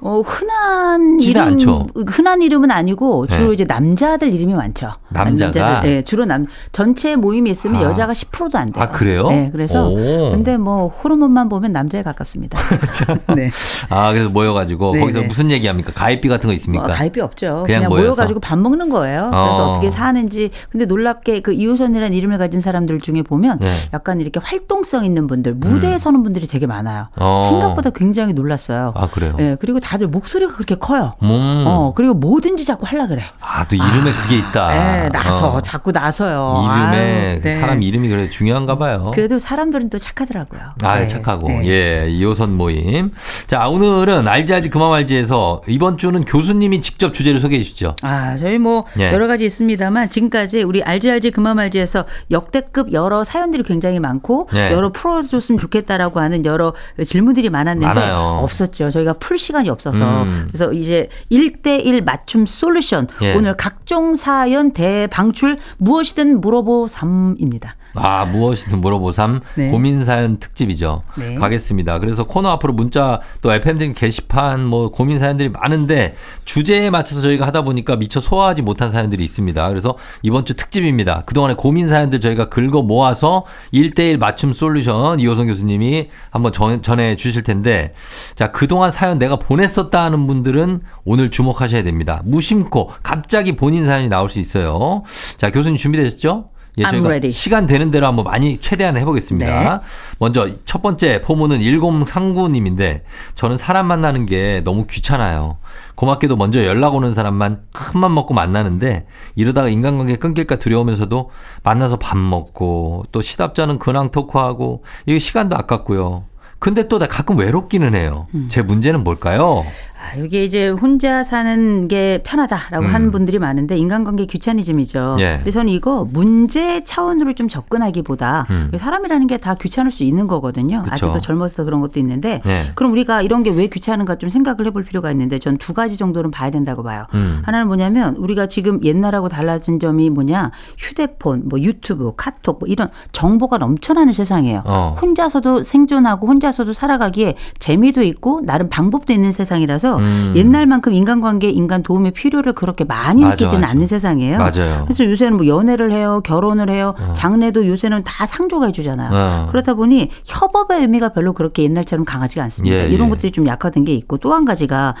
어, 흔한 이름, 않죠. 흔한 이름은 아니고 주로 네. 이제 남자들 이름이 많죠. 남자가? 남자들, 예, 주로 남, 전체 모임이 있으면 아. 여자가 10%도 안 돼요. 아, 그래요? 네, 그래서. 오. 근데 뭐 호르몬만 보면 남자에 가깝습니다. 네. 아, 그래서 모여가지고 네, 거기서 네. 무슨 얘기합니까? 가입비 같은 거 있습니까? 뭐 가입이 없죠. 그냥? 모여가지고 밥 먹는 거예요. 그래서 어. 어. 떻게 사는지. 근데 놀랍게 그 이호선이라는 이름을 가진 사람들 중에 보면 네. 약간 이렇게 활동성 있는 분들, 무대에 음. 서는 분들이 되게 많아요. 어. 생각보다 굉장히 놀랐어요. 아, 그래요? 예, 그리고 다들 목소리가 그렇게 커요. 음. 어, 그리고 뭐든지 자꾸 하려 그래. 아, 또 이름에 그게 있다. 예, 나서 어. 자꾸 나서요. 이름에 아유, 그 네. 사람 이름이 그래 중요한가 봐요. 그래도 사람들은 또 착하더라고요. 아, 네, 착하고. 네. 예, 2호선 모임. 자, 오늘은 알지 알지 그만 알지에서 이번 주는 교수님이 직접 주제를 소개해 주시죠. 아, 저희 뭐 예. 여러 가지 있습니다만 지금까지 우리 알지 알지 그만 알지에서 역대급 여러 사연들이 굉장히 많고 예. 여러 풀어줬으면 좋겠다라고 하는 여러 질문들이 많았는데 많아요. 없었죠. 저희가 풀 시간이 없 어서 음. 그래서 이제 1대1 맞춤 솔루션 예. 오늘 각종 사연 대방출 무엇이든 물어보 삼입니다. 아, 무엇이든 물어보삼 네. 고민 사연 특집이죠. 네. 가겠습니다. 그래서 코너 앞으로 문자 또 FM등 게시판 뭐 고민 사연들이 많은데 주제에 맞춰서 저희가 하다 보니까 미처 소화하지 못한 사연들이 있습니다. 그래서 이번 주 특집입니다. 그동안의 고민 사연들 저희가 긁어 모아서 1대1 맞춤 솔루션 이호성 교수님이 한번 전, 전해 주실 텐데 자, 그동안 사연 내가 보냈었다 하는 분들은 오늘 주목하셔야 됩니다. 무심코 갑자기 본인 사연이 나올 수 있어요. 자, 교수님 준비되셨죠? 예, I'm 저희가 ready. 시간 되는 대로 한번 많이 최대한 해보겠습니다. 네. 먼저 첫 번째 포문은 1039님인데 저는 사람 만나는 게 너무 귀찮아요. 고맙게도 먼저 연락 오는 사람만 큰맘 먹고 만나는데 이러다가 인간관계 끊길까 두려우면서도 만나서 밥 먹고 또 시답잖은 근황 토크하고 이게 시간도 아깝고요. 근데 또 나 가끔 외롭기는 해요. 음. 제 문제는 뭘까요? 아, 이게 이제 혼자 사는 게 편하다라고 음. 하는 분들이 많은데 인간관계 귀차니즘이죠. 예. 그래서 저는 이거 문제 차원으로 좀 접근하기보다 음. 사람이라는 게 다 귀찮을 수 있는 거거든요. 그쵸. 아직도 젊어서 그런 것도 있는데 예. 그럼 우리가 이런 게 왜 귀찮은가 좀 생각을 해볼 필요가 있는데 전 두 가지 정도는 봐야 된다고 봐요. 음. 하나는 뭐냐면 우리가 지금 옛날하고 달라진 점이 뭐냐 휴대폰, 뭐 유튜브, 카톡 뭐 이런 정보가 넘쳐나는 세상이에요. 어. 혼자서도 생존하고 혼자서도 살아가기에 재미도 있고 나름 방법도 있는 세상이라서 음. 옛날만큼 인간관계, 인간 도움의 필요를 그렇게 많이 맞아, 느끼지는 맞아. 않는 세상이에요. 맞아요. 그래서 요새는 뭐 연애를 해요, 결혼을 해요, 장례도 요새는 다 상조가 해주잖아요. 어. 그렇다 보니 협업의 의미가 별로 그렇게 옛날처럼 강하지가 않습니다. 예, 이런 예. 것들이 좀 약화된 게 있고 또 한 가지가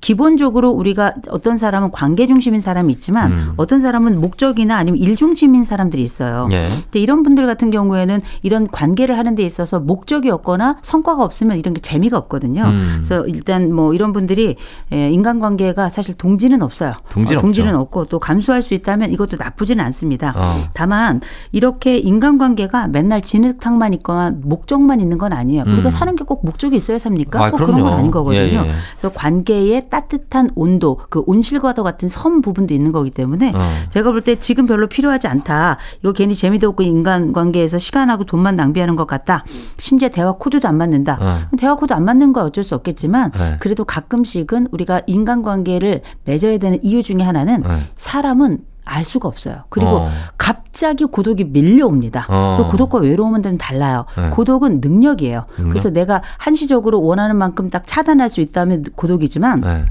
기본적으로 우리가 어떤 사람은 관계 중심인 사람이 있지만 음. 어떤 사람은 목적이나 아니면 일 중심인 사람들이 있어요. 예. 근데 이런 분들 같은 경우에는 이런 관계를 하는 데 있어서 목적이 없거나 성과가 없으면 이런 게 재미가 없거든요. 음. 그래서 일단 뭐 이런 분들이 예, 인간관계가 사실 동지는 없어요. 동지는 어, 동지는. 없고 또 감수할 수 있다면 이것도 나쁘지는 않습니다. 어. 다만 이렇게 인간관계가 맨날 진흙탕만 있거나 목적만 있는 건 아니에요. 음. 우리가 사는 게 꼭 목적이 있어야 삽니까? 아, 꼭 그런 건 그럼요. 아닌 거거든요. 예, 예. 그래서 관계의 따뜻한 온도, 그 온실과도 같은 섬 부분도 있는 거기 때문에 어. 제가 볼 때 지금 별로 필요하지 않다. 이거 괜히 재미도 없고 인간 관계에서 시간하고 돈만 낭비하는 것 같다. 심지어 대화 코드도 안 맞는다. 어. 대화 코드 안 맞는 건 어쩔 수 없겠지만 네. 그래도 가끔씩은 우리가 인간 관계를 맺어야 되는 이유 중에 하나는 네. 사람은 알 수가 없어요. 그리고 어. 갑자기 고독이 밀려옵니다. 어. 그 고독과 외로움은 좀 달라요. 네. 고독은 능력이에요. 능력? 그래서 내가 한시적으로 원하는 만큼 딱 차단할 수 있다면 고독이지만 네.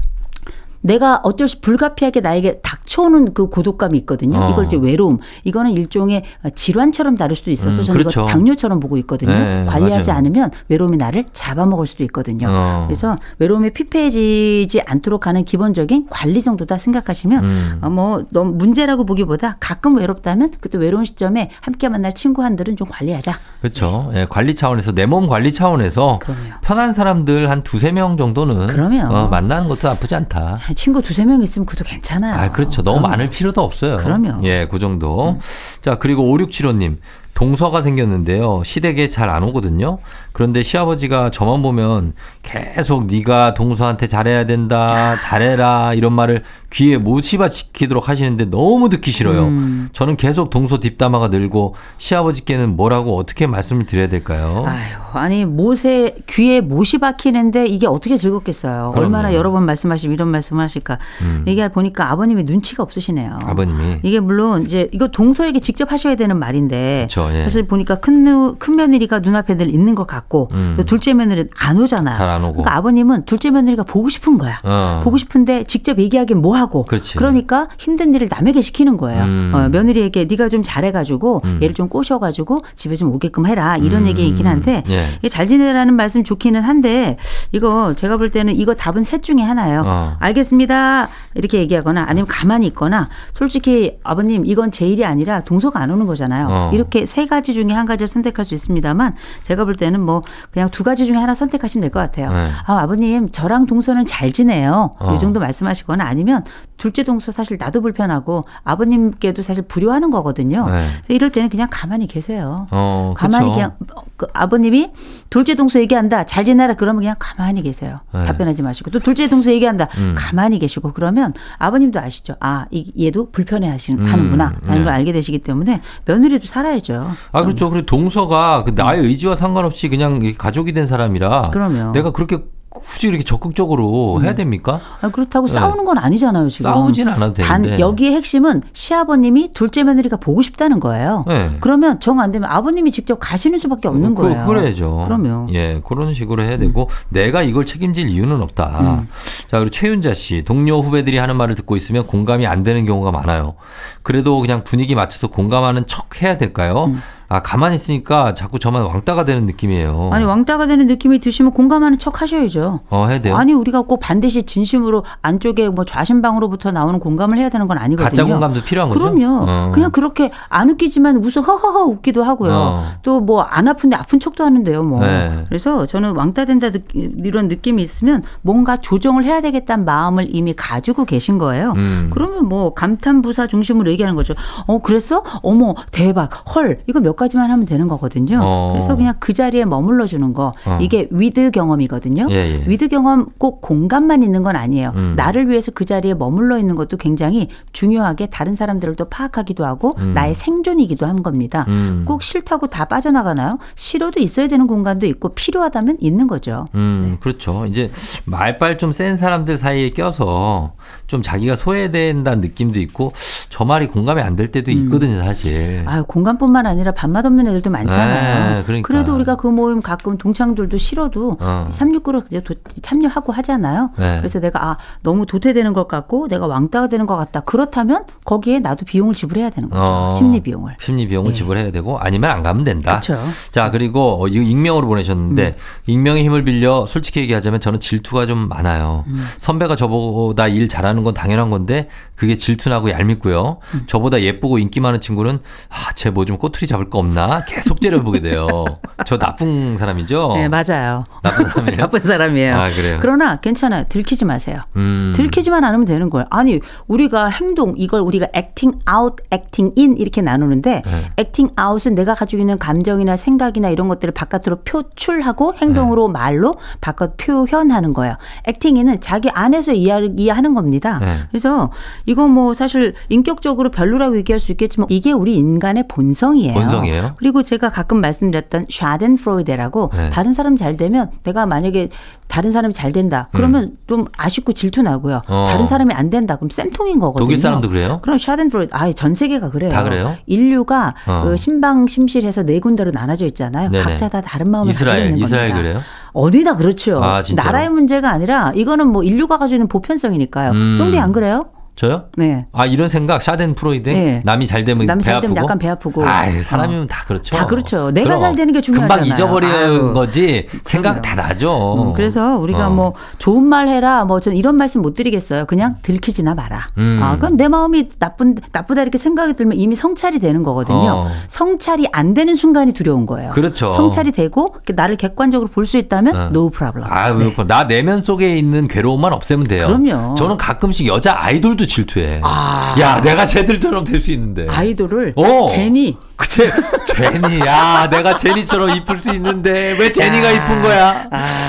내가 어쩔 수 불가피하게 나에게 닥쳐오는 그 고독감이 있거든요. 어. 이걸 이제 외로움. 이거는 일종의 질환처럼 다룰 수도 있어서 음, 저는 그렇죠. 이거 당뇨처럼 보고 있거든요. 네, 관리하지 맞아요. 않으면 외로움이 나를 잡아먹을 수도 있거든요. 어. 그래서 외로움에 피폐해지지 않도록 하는 기본적인 관리 정도다 생각하시면 음. 어, 뭐 너무 문제라고 보기보다 가끔 외롭다면 그때 외로운 시점에 함께 만날 친구 한들은 좀 관리하자. 그렇죠. 예, 관리 차원에서 내 몸 관리 차원에서 편한 사람들 한 두세 명 정도는 그럼요. 어, 만나는 것도 나쁘지 않다. 자, 친구 두세 명 있으면 그것도 괜찮아요. 아, 그렇죠. 너무 그럼요. 많을 필요도 없어요. 그럼요. 예, 그 정도. 자, 그리고 5675님. 동서가 생겼는데요. 시댁에 잘 안 오거든요. 그런데 시아버지가 저만 보면 계속 네가 동서한테 잘해야 된다, 잘해라 이런 말을 귀에 못 씹어 지키도록 하시는데 너무 듣기 싫어요. 음. 저는 계속 동서 뒷담화가 늘고 시아버지께는 뭐라고 어떻게 말씀을 드려야 될까요? 아유, 아니 못에 귀에 못이 박히는데 이게 어떻게 즐겁겠어요. 그럼요. 얼마나 여러 번 말씀하시면 이런 말씀을 하실까. 음. 이게 보니까 아버님이 눈치가 없으시네요. 아버님이 이게 물론 이제 이거 동서에게 직접 하셔야 되는 말인데 그렇죠, 예. 사실 보니까 큰, 누, 큰 며느리가 눈앞에 늘 있는 것 같고 음. 또 둘째 며느리는 안 오잖아요. 잘 안 오고. 그러니까 아버님은 둘째 며느리가 보고 싶은 거야. 어. 보고 싶은데 직접 얘기하기엔 뭐 하고. 그렇지. 러니까 힘든 일을 남에게 시키는 거예요. 음. 어, 며느리에게 네가 좀 잘해가지고 음. 얘를 좀 꼬셔가지고 집에 좀 오게끔 해라 이런 음. 얘기이긴 한데 예. 잘 지내라는 말씀 좋기는 한데 이거 제가 볼 때는 이거 답은 셋 중에 하나예요. 어. 알겠습니다 이렇게 얘기하거나 아니면 가만히 있거나 솔직히 아버님 이건 제 일이 아니라 동서가 안 오는 거잖아요. 어. 이렇게 세 가지 중에 한 가지를 선택할 수 있습니다만 제가 볼 때는 뭐 그냥 두 가지 중에 하나 선택하시면 될 것 같아요. 네. 아 아버님 저랑 동서는 잘 지내요. 어. 이 정도 말씀하시거나 아니면 둘째 동서 사실 나도 불편하고 아버님께도 사실 불효하는 거거든요. 네. 이럴 때는 그냥 가만히 계세요. 어, 가만히 그쵸. 그냥 어, 그 아버님이 둘째 동서 얘기한다 잘 지내라 그러면 그냥 가만히 계세요. 네. 답변하지 마시고 또 둘째 동서 얘기한다 음. 가만히 계시고 그러면 아버님도 아시죠. 아 이, 얘도 불편해 하시는 음, 하는구나 라는 네. 걸 알게 되시기 때문에 며느리도 살아야죠. 아, 그렇죠. 그리고 동서가 그 나의 의지와 상관없이 그냥 가족이 된 사람이라 그럼요. 내가 그렇게 굳이 이렇게 적극적으로 해야 됩니까? 아, 그렇다고 네. 싸우는 건 아니잖아요, 지금. 싸우진 않아도 단 되는데. 여기의 핵심은 시아버님이 둘째 며느리가 보고 싶다는 거예요. 네. 그러면 정 안 되면 아버님이 직접 가시는 수밖에 없는 그, 거예요. 그래야죠. 그럼요. 예, 그런 식으로 해야 되고 내가 이걸 책임질 이유는 없다. 음. 자, 그리고 최윤자 씨, 동료 후배들이 하는 말을 듣고 있으면 공감이 안 되는 경우가 많아요. 그래도 그냥 분위기 맞춰서 공감하는 척 해야 될까요? 아, 가만히 있으니까 자꾸 저만 왕따가 되는 느낌이에요. 음. 아니 왕따가 되는 느낌이 드시면 공감하는 척 하셔야죠. 어, 해야 돼요. 아니 우리가 꼭 반드시 진심으로 안쪽에 뭐 좌심방으로부터 나오는 공감을 해야 되는 건 아니거든요. 가짜 공감도 필요한 거죠? 그럼요. 어. 그냥 그렇게 안 웃기지만 웃어 허허허 웃기도 하고요. 어. 또뭐 안 아픈데 아픈 척도 하는데요. 뭐. 네. 그래서 저는 왕따 된다 느- 이런 느낌이 있으면 뭔가 조정을 해야 되겠다는 마음을 이미 가지고 계신 거예요. 음. 그러면 뭐 감탄 부사 중심으로 얘기하는 거죠. 어 그랬어? 어머 대박 헐 이거 몇 가지만 하면 되는 거거든요. 어. 그래서 그냥 그 자리에 머물러 주는 거 어. 이게 with 경험이거든요. 예, 예. with 경험 꼭 공간만 있는 건 아니에요. 음. 나를 위해서 그 자리에 머물러 있는 것도 굉장히 중요하게 다른 사람들을 또 파악하기도 하고 음. 나의 생존이기도 한 겁니다. 음. 꼭 싫다고 다 빠져나가나요? 싫어도 있어야 되는 공간도 있고 필요하다면 있는 거죠. 음, 네. 그렇죠. 이제 말빨 좀 센 사람들 사이에 껴서 좀 자기가 소외된다는 느낌도 있고 저 말이 공감이 안 될 때도 있거든요, 사실. 음. 아유, 공간뿐만 아니라 밥맛 없는 애들도 많잖아요. 네, 그러니까. 래도 우리가 그 모임 가끔 동창들도 싫어도 어. 369로 이제 도- 참여하고 하잖아요. 네. 그래서 내가 아 너무 도태되는 것 같고 내가 왕따가 되는 것 같다. 그렇다면 거기에 나도 비용을 지불해야 되는 거죠. 어, 심리 비용을. 심리 비용을 지불해야 되고 아니면 안 가면 된다. 그렇죠. 자, 그리고 어, 이거 익명으로 보내셨는데 음. 익명의 힘을 빌려 솔직히 얘기하자면 저는 질투가 좀 많아요. 음. 선배가 저보다 일 잘하는 건 당연한 건데 그게 질투나고 얄밉고요. 음. 저보다 예쁘고 인기 많은 친구는 아, 쟤 뭐 좀 꼬투리 잡을 거 없나? 계속 째려보게 돼요. 저 나쁜 사람이죠? 네, 맞아요. 나쁜 사람이에요? 나쁜 사람이에요. 아, 그래요? 그러나 괜찮아요. 들키지 마세요. 음. 들키지만 않으면 되는 거예요. 아니, 우리가 행동, 이걸 우리가 acting out, acting in 이렇게 나누는데 네. acting out은 내가 가지고 있는 감정이나 생각이나 이런 것들을 바깥으로 표출하고 네. 행동으로 말로 바깥 표현하는 거예요. acting in은 자기 안에서 이해, 이해하는 겁니다. 네. 그래서 이거 뭐 사실 인격적으로 별로라고 얘기할 수 있겠지만 이게 우리 인간의 본성이에요. 본성 이에요? 그리고 제가 가끔 말씀드렸던 Schadenfreude라고 네. 다른 사람 잘 되면 내가 만약에 다른 사람이 잘 된다. 그러면 좀 아쉽고 질투 나고요. 음. 어. 다른 사람이 안 된다. 그럼 쌤통인 거거든요. 독일 사람도 그래요? 그럼 Schadenfreude 아예 전 세계가 그래요. 다 그래요? 인류가 어. 그 심방 심실해서 네 군데로 나눠져 있잖아요. 네네. 각자 다 다른 마음을 이스라엘, 가지고 있는 이스라엘 겁니다. 그래요? 어디 다 그렇죠. 아? 나라의 문제가 아니라 이거는 뭐 인류가 가지고 있는 보편성이니까요. 음. 쫑디 안 그래요? 저요? 네. 아 이런 생각 Schadenfreude 네. 남이 잘 되면 남이 배 잘 되면 아프고 약간 배 아프고. 아 사람이면 다 그렇죠. 다 그렇죠. 내가 그럼. 잘 되는 게 중요하잖아요. 금방 잊어버리는 아유. 거지 생각 다 나죠. 음, 그래서 우리가 어. 뭐 좋은 말 해라 뭐 전 이런 말씀 못 드리겠어요. 그냥 들키지나 마라. 음. 아, 그럼 내 마음이 나쁜 나쁘다 이렇게 생각이 들면 이미 성찰이 되는 거거든요. 어. 성찰이 안 되는 순간이 두려운 거예요. 그렇죠. 성찰이 되고 나를 객관적으로 볼 수 있다면 어. no problem. 아, 네. 나 내면 속에 있는 괴로움만 없애면 돼요. 그럼요. 저는 가끔씩 여자 아이돌도 질투해. 아. 야, 내가 쟤들처럼 될 수 있는데. 아이돌을 어. 제니 그제 제니, 야, 내가 제니처럼 이쁠 수 있는데 왜 제니가 이쁜 거야?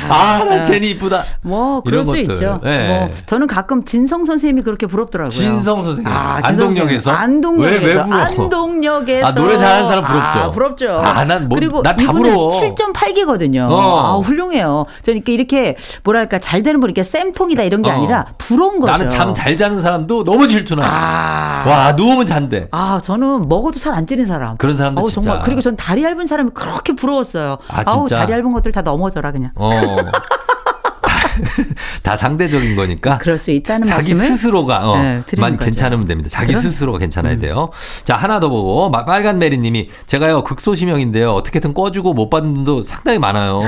아, 나 제니 이쁘다. 뭐 그럴 수 것들. 있죠. 네. 뭐 저는 가끔 진성 선생님이 그렇게 부럽더라고요. 진성 선생님. 아, 안동역에서? 안동역에서. 왜, 왜 부러워? 안동역에서. 아, 노래 잘하는 사람 부럽죠? 아, 부럽죠. 아, 난 뭐- 그리고 이분은 부러워. 7.8기거든요. 어. 아, 훌륭해요. 저는 이렇게, 이렇게 뭐랄까 잘 되는 분 이렇게 쌤통이다 이런 게 어. 아니라 부러운 거죠. 나는 잠 잘 자는 사람도 너무 질투나. 와, 누우면 잔대. 아, 저는 먹어도 살 안 찌는 사람. 그런 사람들 어우, 진짜. 정말. 그리고 전 다리 얇은 사람이 그렇게 부러웠어요. 아, 아우, 진짜? 다리 얇은 것들 다 넘어져라 그냥. 어. 다 상대적인 거니까. 그럴 수 있다는 자기 스스로가 어, 네, 만. 괜찮으면 됩니다. 자기 그럼- 음. 스스로가 괜찮아야 돼요. 자 하나 더 보고 마- 빨간 메리님이 제가요 극소심형인데요. 어떻게든 꺼주고 못 받는 분도 상당히 많아요.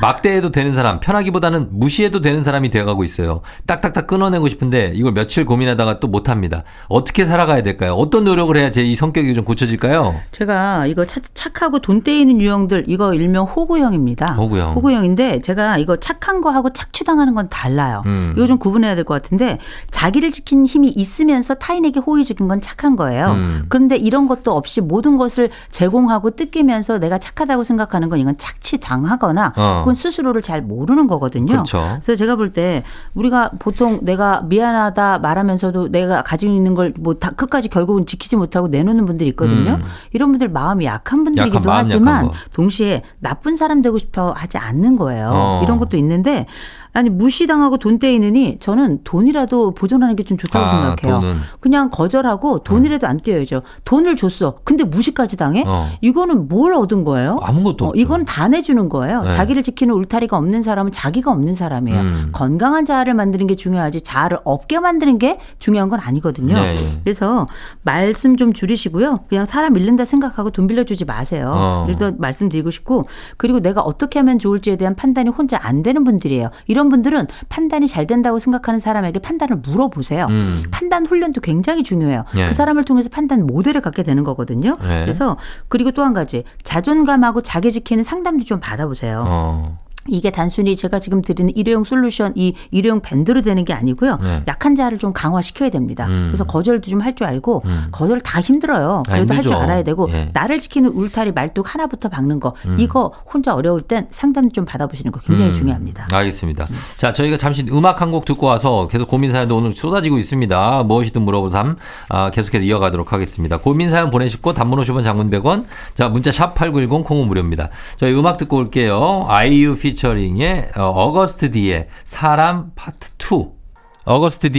막대해도 되는 사람 편하기보다는 무시해도 되는 사람이 되어가고 있어요. 딱딱딱 끊어내고 싶은데 이걸 며칠 고민하다가 또 못합니다. 어떻게 살아가야 될까요? 어떤 노력을 해야 제 이 성격이 좀 고쳐질까요? 제가 이거 착, 착하고 돈 떼이는 유형들 이거 일명 호구형입니다. 호구형. 호구형인데 제가 이거 착한 거하고 착취 당하는 건 달라요. 음. 이거 좀 구분해야 될 것 같은데 자기를 지키는 힘이 있으면서 타인에게 호의적인 건 착한 거예요. 음. 그런데 이런 것도 없이 모든 것을 제공하고 뜯기면서 내가 착하다고 생각하는 건 이건 착취당하거나 어. 그건 스스로를 잘 모르는 거거든요. 그렇죠. 그래서 제가 볼 때 우리가 보통 내가 미안하다 말하면서도 내가 가지고 있는 걸 뭐 다 끝까지 결국은 지키지 못하고 내놓는 분들이 있거든요. 음. 이런 분들 마음이 약한 분들이기도 약한, 마음 하지만 약한. 동시에 나쁜 사람 되고 싶어 하지 않는 거예요. 어. 이런 것도 있는데 아니 무시당하고 돈 떼이느니 저는 돈이라도 보존하는 게 좀 좋다고 아, 생각해요. 돈은. 그냥 거절하고 돈이라도 안 떼어야죠. 돈을 줬어. 근데 무시까지 당해? 어. 이거는 뭘 얻은 거예요? 아무것도 어. 이건 다 내주는 거예요. 네. 자기를 지키는 울타리가 없는 사람은 자기가 없는 사람이에요. 음. 건강한 자아를 만드는 게 중요하지 자아를 없게 만드는 게 중요한 건 아니거든요. 네, 예. 그래서 말씀 좀 줄이시고요. 그냥 사람 잃는다 생각하고 돈 빌려주지 마세요. 어. 일단 말씀드리고 싶고 그리고 내가 어떻게 하면 좋을지에 대한 판단이 혼자 안 되는 분들이에요. 이런 분들은 판단이 잘 된다고 생각하는 사람에게 판단을 물어보세요. 음. 판단 훈련도 굉장히 중요해요. 예. 그 사람을 통해서 판단 모델을 갖게 되는 거거든요. 네. 그래서 그리고 또 한 가지 자존감하고 자기 지키는 상담도 좀 받아보세요. 어. 이게 단순히 제가 지금 드리는 일회용 솔루션, 이 일회용 밴드로 되는 게 아니고요. 네. 약한 자를 좀 강화시켜야 됩니다. 음. 그래서 거절도 좀 할 줄 알고 음. 거절 다 힘들어요. 아, 그래도 할 줄. 알아야 되고 예. 나를 지키는 울타리 말뚝 하나부터 박는 거 음. 이거 혼자 어려울 땐 상담 좀 받아보시는 거 굉장히 음, 중요합니다. 알겠습니다. 자, 저희가 잠시 음악 한 곡 듣고 와서 계속 고민 사연도 오늘 쏟아지고 있습니다. 무엇이든 물어보삼 아, 계속해서 이어가도록 하겠습니다. 고민 사연 보내시고 단문 50원 장문 100원 자 문자 샵 8910 콩은 무료입니다. 저희 음악 듣고 올게요. 아이유 피처링의 어, 어거스트 D의 사람 파트 2 어거스트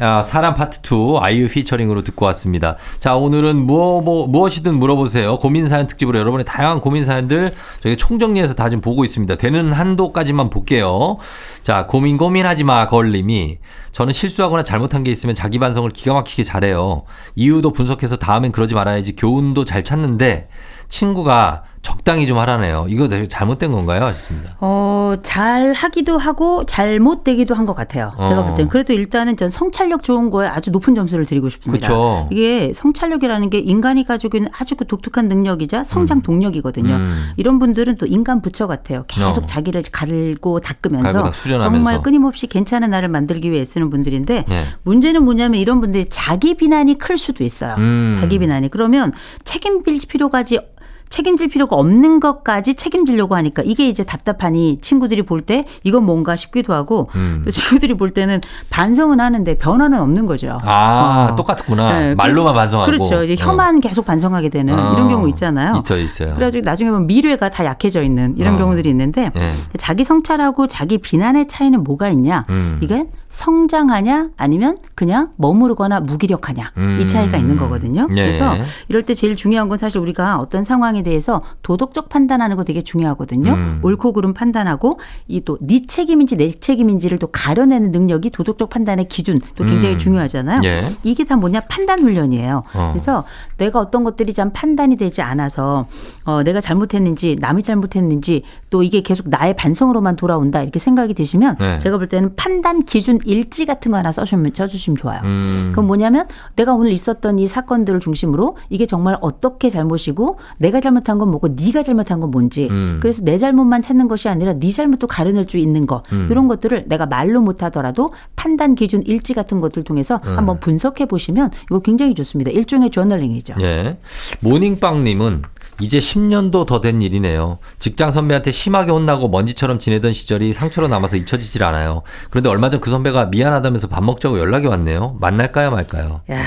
아, 사람 파트 2 아이유 피처링으로 듣고 왔습니다. 자 오늘은 무엇, 뭐, 무엇이든 물어보세요. 고민 사연 특집으로 여러분의 다양한 고민 사연들 저희 총정리해서 다 지금 보고 있습니다. 되는 한도까지만 볼게요. 자 고민 고민하지 마 걸림이 저는 실수하거나 잘못한 게 있으면 자기 반성을 기가 막히게 잘해요. 이유도 분석해서 다음엔 그러지 말아야지 교훈도 잘 찾는데 친구가 적당히 좀 하라네요. 이거 되게 잘못된 건가요? 하셨습니다. 어, 잘 하기도 하고 잘못되기도 한 것 같아요. 제가 어. 볼 땐. 그래도 일단은 전 성찰력 좋은 거에 아주 높은 점수를 드리고 싶습니다. 그쵸. 이게 성찰력이라는 게 인간이 가지고 있는 아주 그 독특한 능력이자 성장 동력이거든요. 음. 이런 분들은 또 인간 부처 같아요. 계속 어. 자기를 갈고 닦으면서. 정말 끊임없이 괜찮은 나를 만들기 위해 애쓰는 분들인데 네. 문제는 뭐냐면 이런 분들이 자기 비난이 클 수도 있어요. 음. 자기 비난이. 그러면 책임질 필요까지 책임질 필요가 없는 것까지 책임지려고 하니까 이게 이제 답답하니 친구들이 볼 때 이건 뭔가 싶기도 하고 음. 또 친구들이 볼 때는 반성은 하는데 변화는 없는 거죠. 아, 어. 똑같구나. 네, 말로만 반성하고. 그렇죠. 이제 혀만 계속 반성하게 되는 어. 이런 경우 있잖아요. 있죠, 있어요. 그래가지고 나중에 보면 미래가 다 약해져 있는 이런 어. 경우들이 있는데 예. 자기 성찰하고 자기 비난의 차이는 뭐가 있냐? 음. 이게 성장하냐 아니면 그냥 머무르거나 무기력하냐 음. 이 차이가 있는 거거든요. 예. 그래서 이럴 때 제일 중요한 건 사실 우리가 어떤 상황에 대해서 도덕적 판단하는 거 되게 중요하거든요. 음. 옳고 그름 판단하고 이 또 네 책임인지 내 책임인지를 또 가려내는 능력이 도덕적 판단의 기준 또 굉장히 음. 중요하잖아요. 예. 이게 다 뭐냐 판단 훈련이에요. 어. 그래서 내가 어떤 것들이 참 판단이 되지 않아서 어, 내가 잘못했는지 남이 잘못했는지 또 이게 계속 나의 반성으로만 돌아온다 이렇게 생각이 드시면 네. 제가 볼 때는 판단 기준 일지 같은 거 하나 써주면 쳐주시면 좋아요. 음. 그건 뭐냐면 내가 오늘 있었던 이 사건들을 중심으로 이게 정말 어떻게 잘못이고 내가 잘못한 건 뭐고 네가 잘못한 건 뭔지 음. 그래서 내 잘못만 찾는 것이 아니라 네 잘못도 가려낼 수 있는 거 음. 이런 것들을 내가 말로 못하더라도 판단 기준 일지 같은 것들 통해서 음. 한번 분석해 보시면 이거 굉장히 좋습니다. 일종의 저널링이죠. 예. 모닝빵님은 이제 10년도 더 된 일이네요. 직장 선배한테 심하게 혼나고 먼지처럼 지내던 시절이 상처로 남아서 잊혀지질 않아요. 그런데 얼마 전 그 선배가 미안하다면서 밥 먹자고 연락이 왔네요. 만날까요 말까요? 야,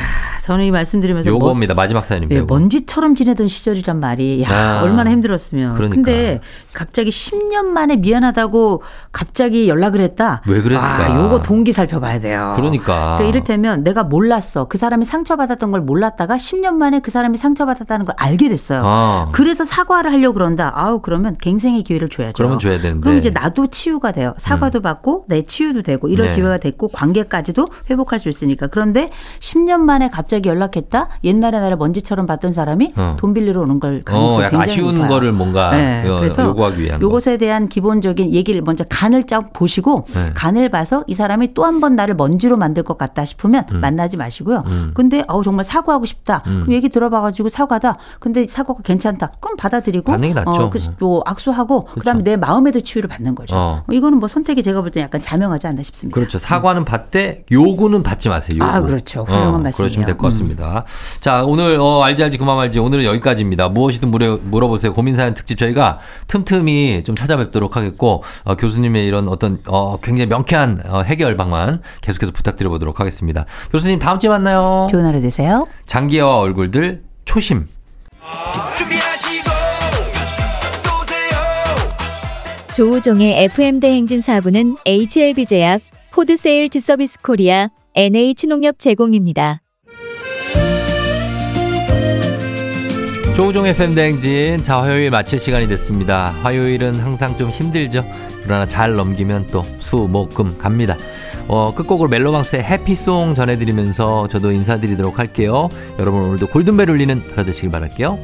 저는 이 말씀드리면서 뭐- 요겁니다. 마지막 사연입니다. 예. 먼지처럼 지내던 시절이란 말이 야 아. 얼마나 힘들었으면. 그러니까. 근데 갑자기 10년 만에 미안하다고 갑자기 연락을 했다. 왜 그랬을까? 아, 요거 동기 살펴봐야 돼요. 그러니까. 이를테면 내가 몰랐어. 그 사람이 상처받았던 걸 몰랐다가 10년 만에 그 사람이 상처받았다는 걸 알게 됐어요. 아. 그래서 사과를 하려고 그런다. 아우 그러면 갱생의 기회를 줘야죠. 그러면 줘야 되는데. 그럼 이제 나도 치유가 돼요. 사과도 받고 내 치유도 되고 이런 네. 기회가 됐고 관계까지도 회복할 수 있으니까. 그런데 10년 만에 갑자기 연락했다. 옛날에 나를 먼지처럼 봤던 사람이 어. 돈 빌리러 오는 걸 가능성이 어, 굉장히 아쉬운 높아요. 거를 뭔가 네, 그 그래서 요구하기 위한 거. 요것에 대한 기본적인 얘기를 먼저 간을 쫙 보시고 네. 간을 봐서 이 사람이 또 한 번 나를 먼지로 만들 것 같다 싶으면 만나지 마시고요. 음. 근데 아우 정말 사과하고 싶다. 음. 그럼 얘기 들어봐가지고 사과다. 근데 사과가 괜찮 다. 그럼 받아들이고 반응이 낫죠. 어, 그래서 또 악수하고 그다음에 내 마음에도 치유를 받는 거죠. 어. 이거는 뭐 선택이 제가 볼 때 약간 자명하지 않나 싶습니다. 그렇죠. 사과는 받되 요구는 받지 마세요. 요구. 아, 그렇죠. 훌륭한 말씀이에요. 그러시면 될것 음. 같습니다. 자, 오늘 어, 알지 알지 그만 말지 오늘은 여기까지입니다. 무엇이든 물어, 물어보세요. 고민 사연 특집 저희가 틈틈이 좀 찾아뵙도록 하겠고 어, 교수님의 이런 어떤 어, 굉장히 명쾌한 어, 해결 방안 계속해서 부탁드려보도록 하겠습니다. 교수님 다음 주에 만나요. 좋은 하루 되세요. 장기와 얼굴들 초심. 준비하시고 쏘세요 조우종의 FM 대행진 4부는 HLB 제약, 포드 세일즈 서비스 코리아, NH 농협 제공입니다. 조우종 FM 대행진. 자, 화요일 마칠 시간이 됐습니다. 화요일은 항상 좀 힘들죠. 그러나 잘 넘기면 또 수, 목, 금 갑니다. 어, 끝곡으로 멜로망스의 해피송 전해드리면서 저도 인사드리도록 할게요. 여러분 오늘도 골든벨 울리는 하루 되시길 바랄게요.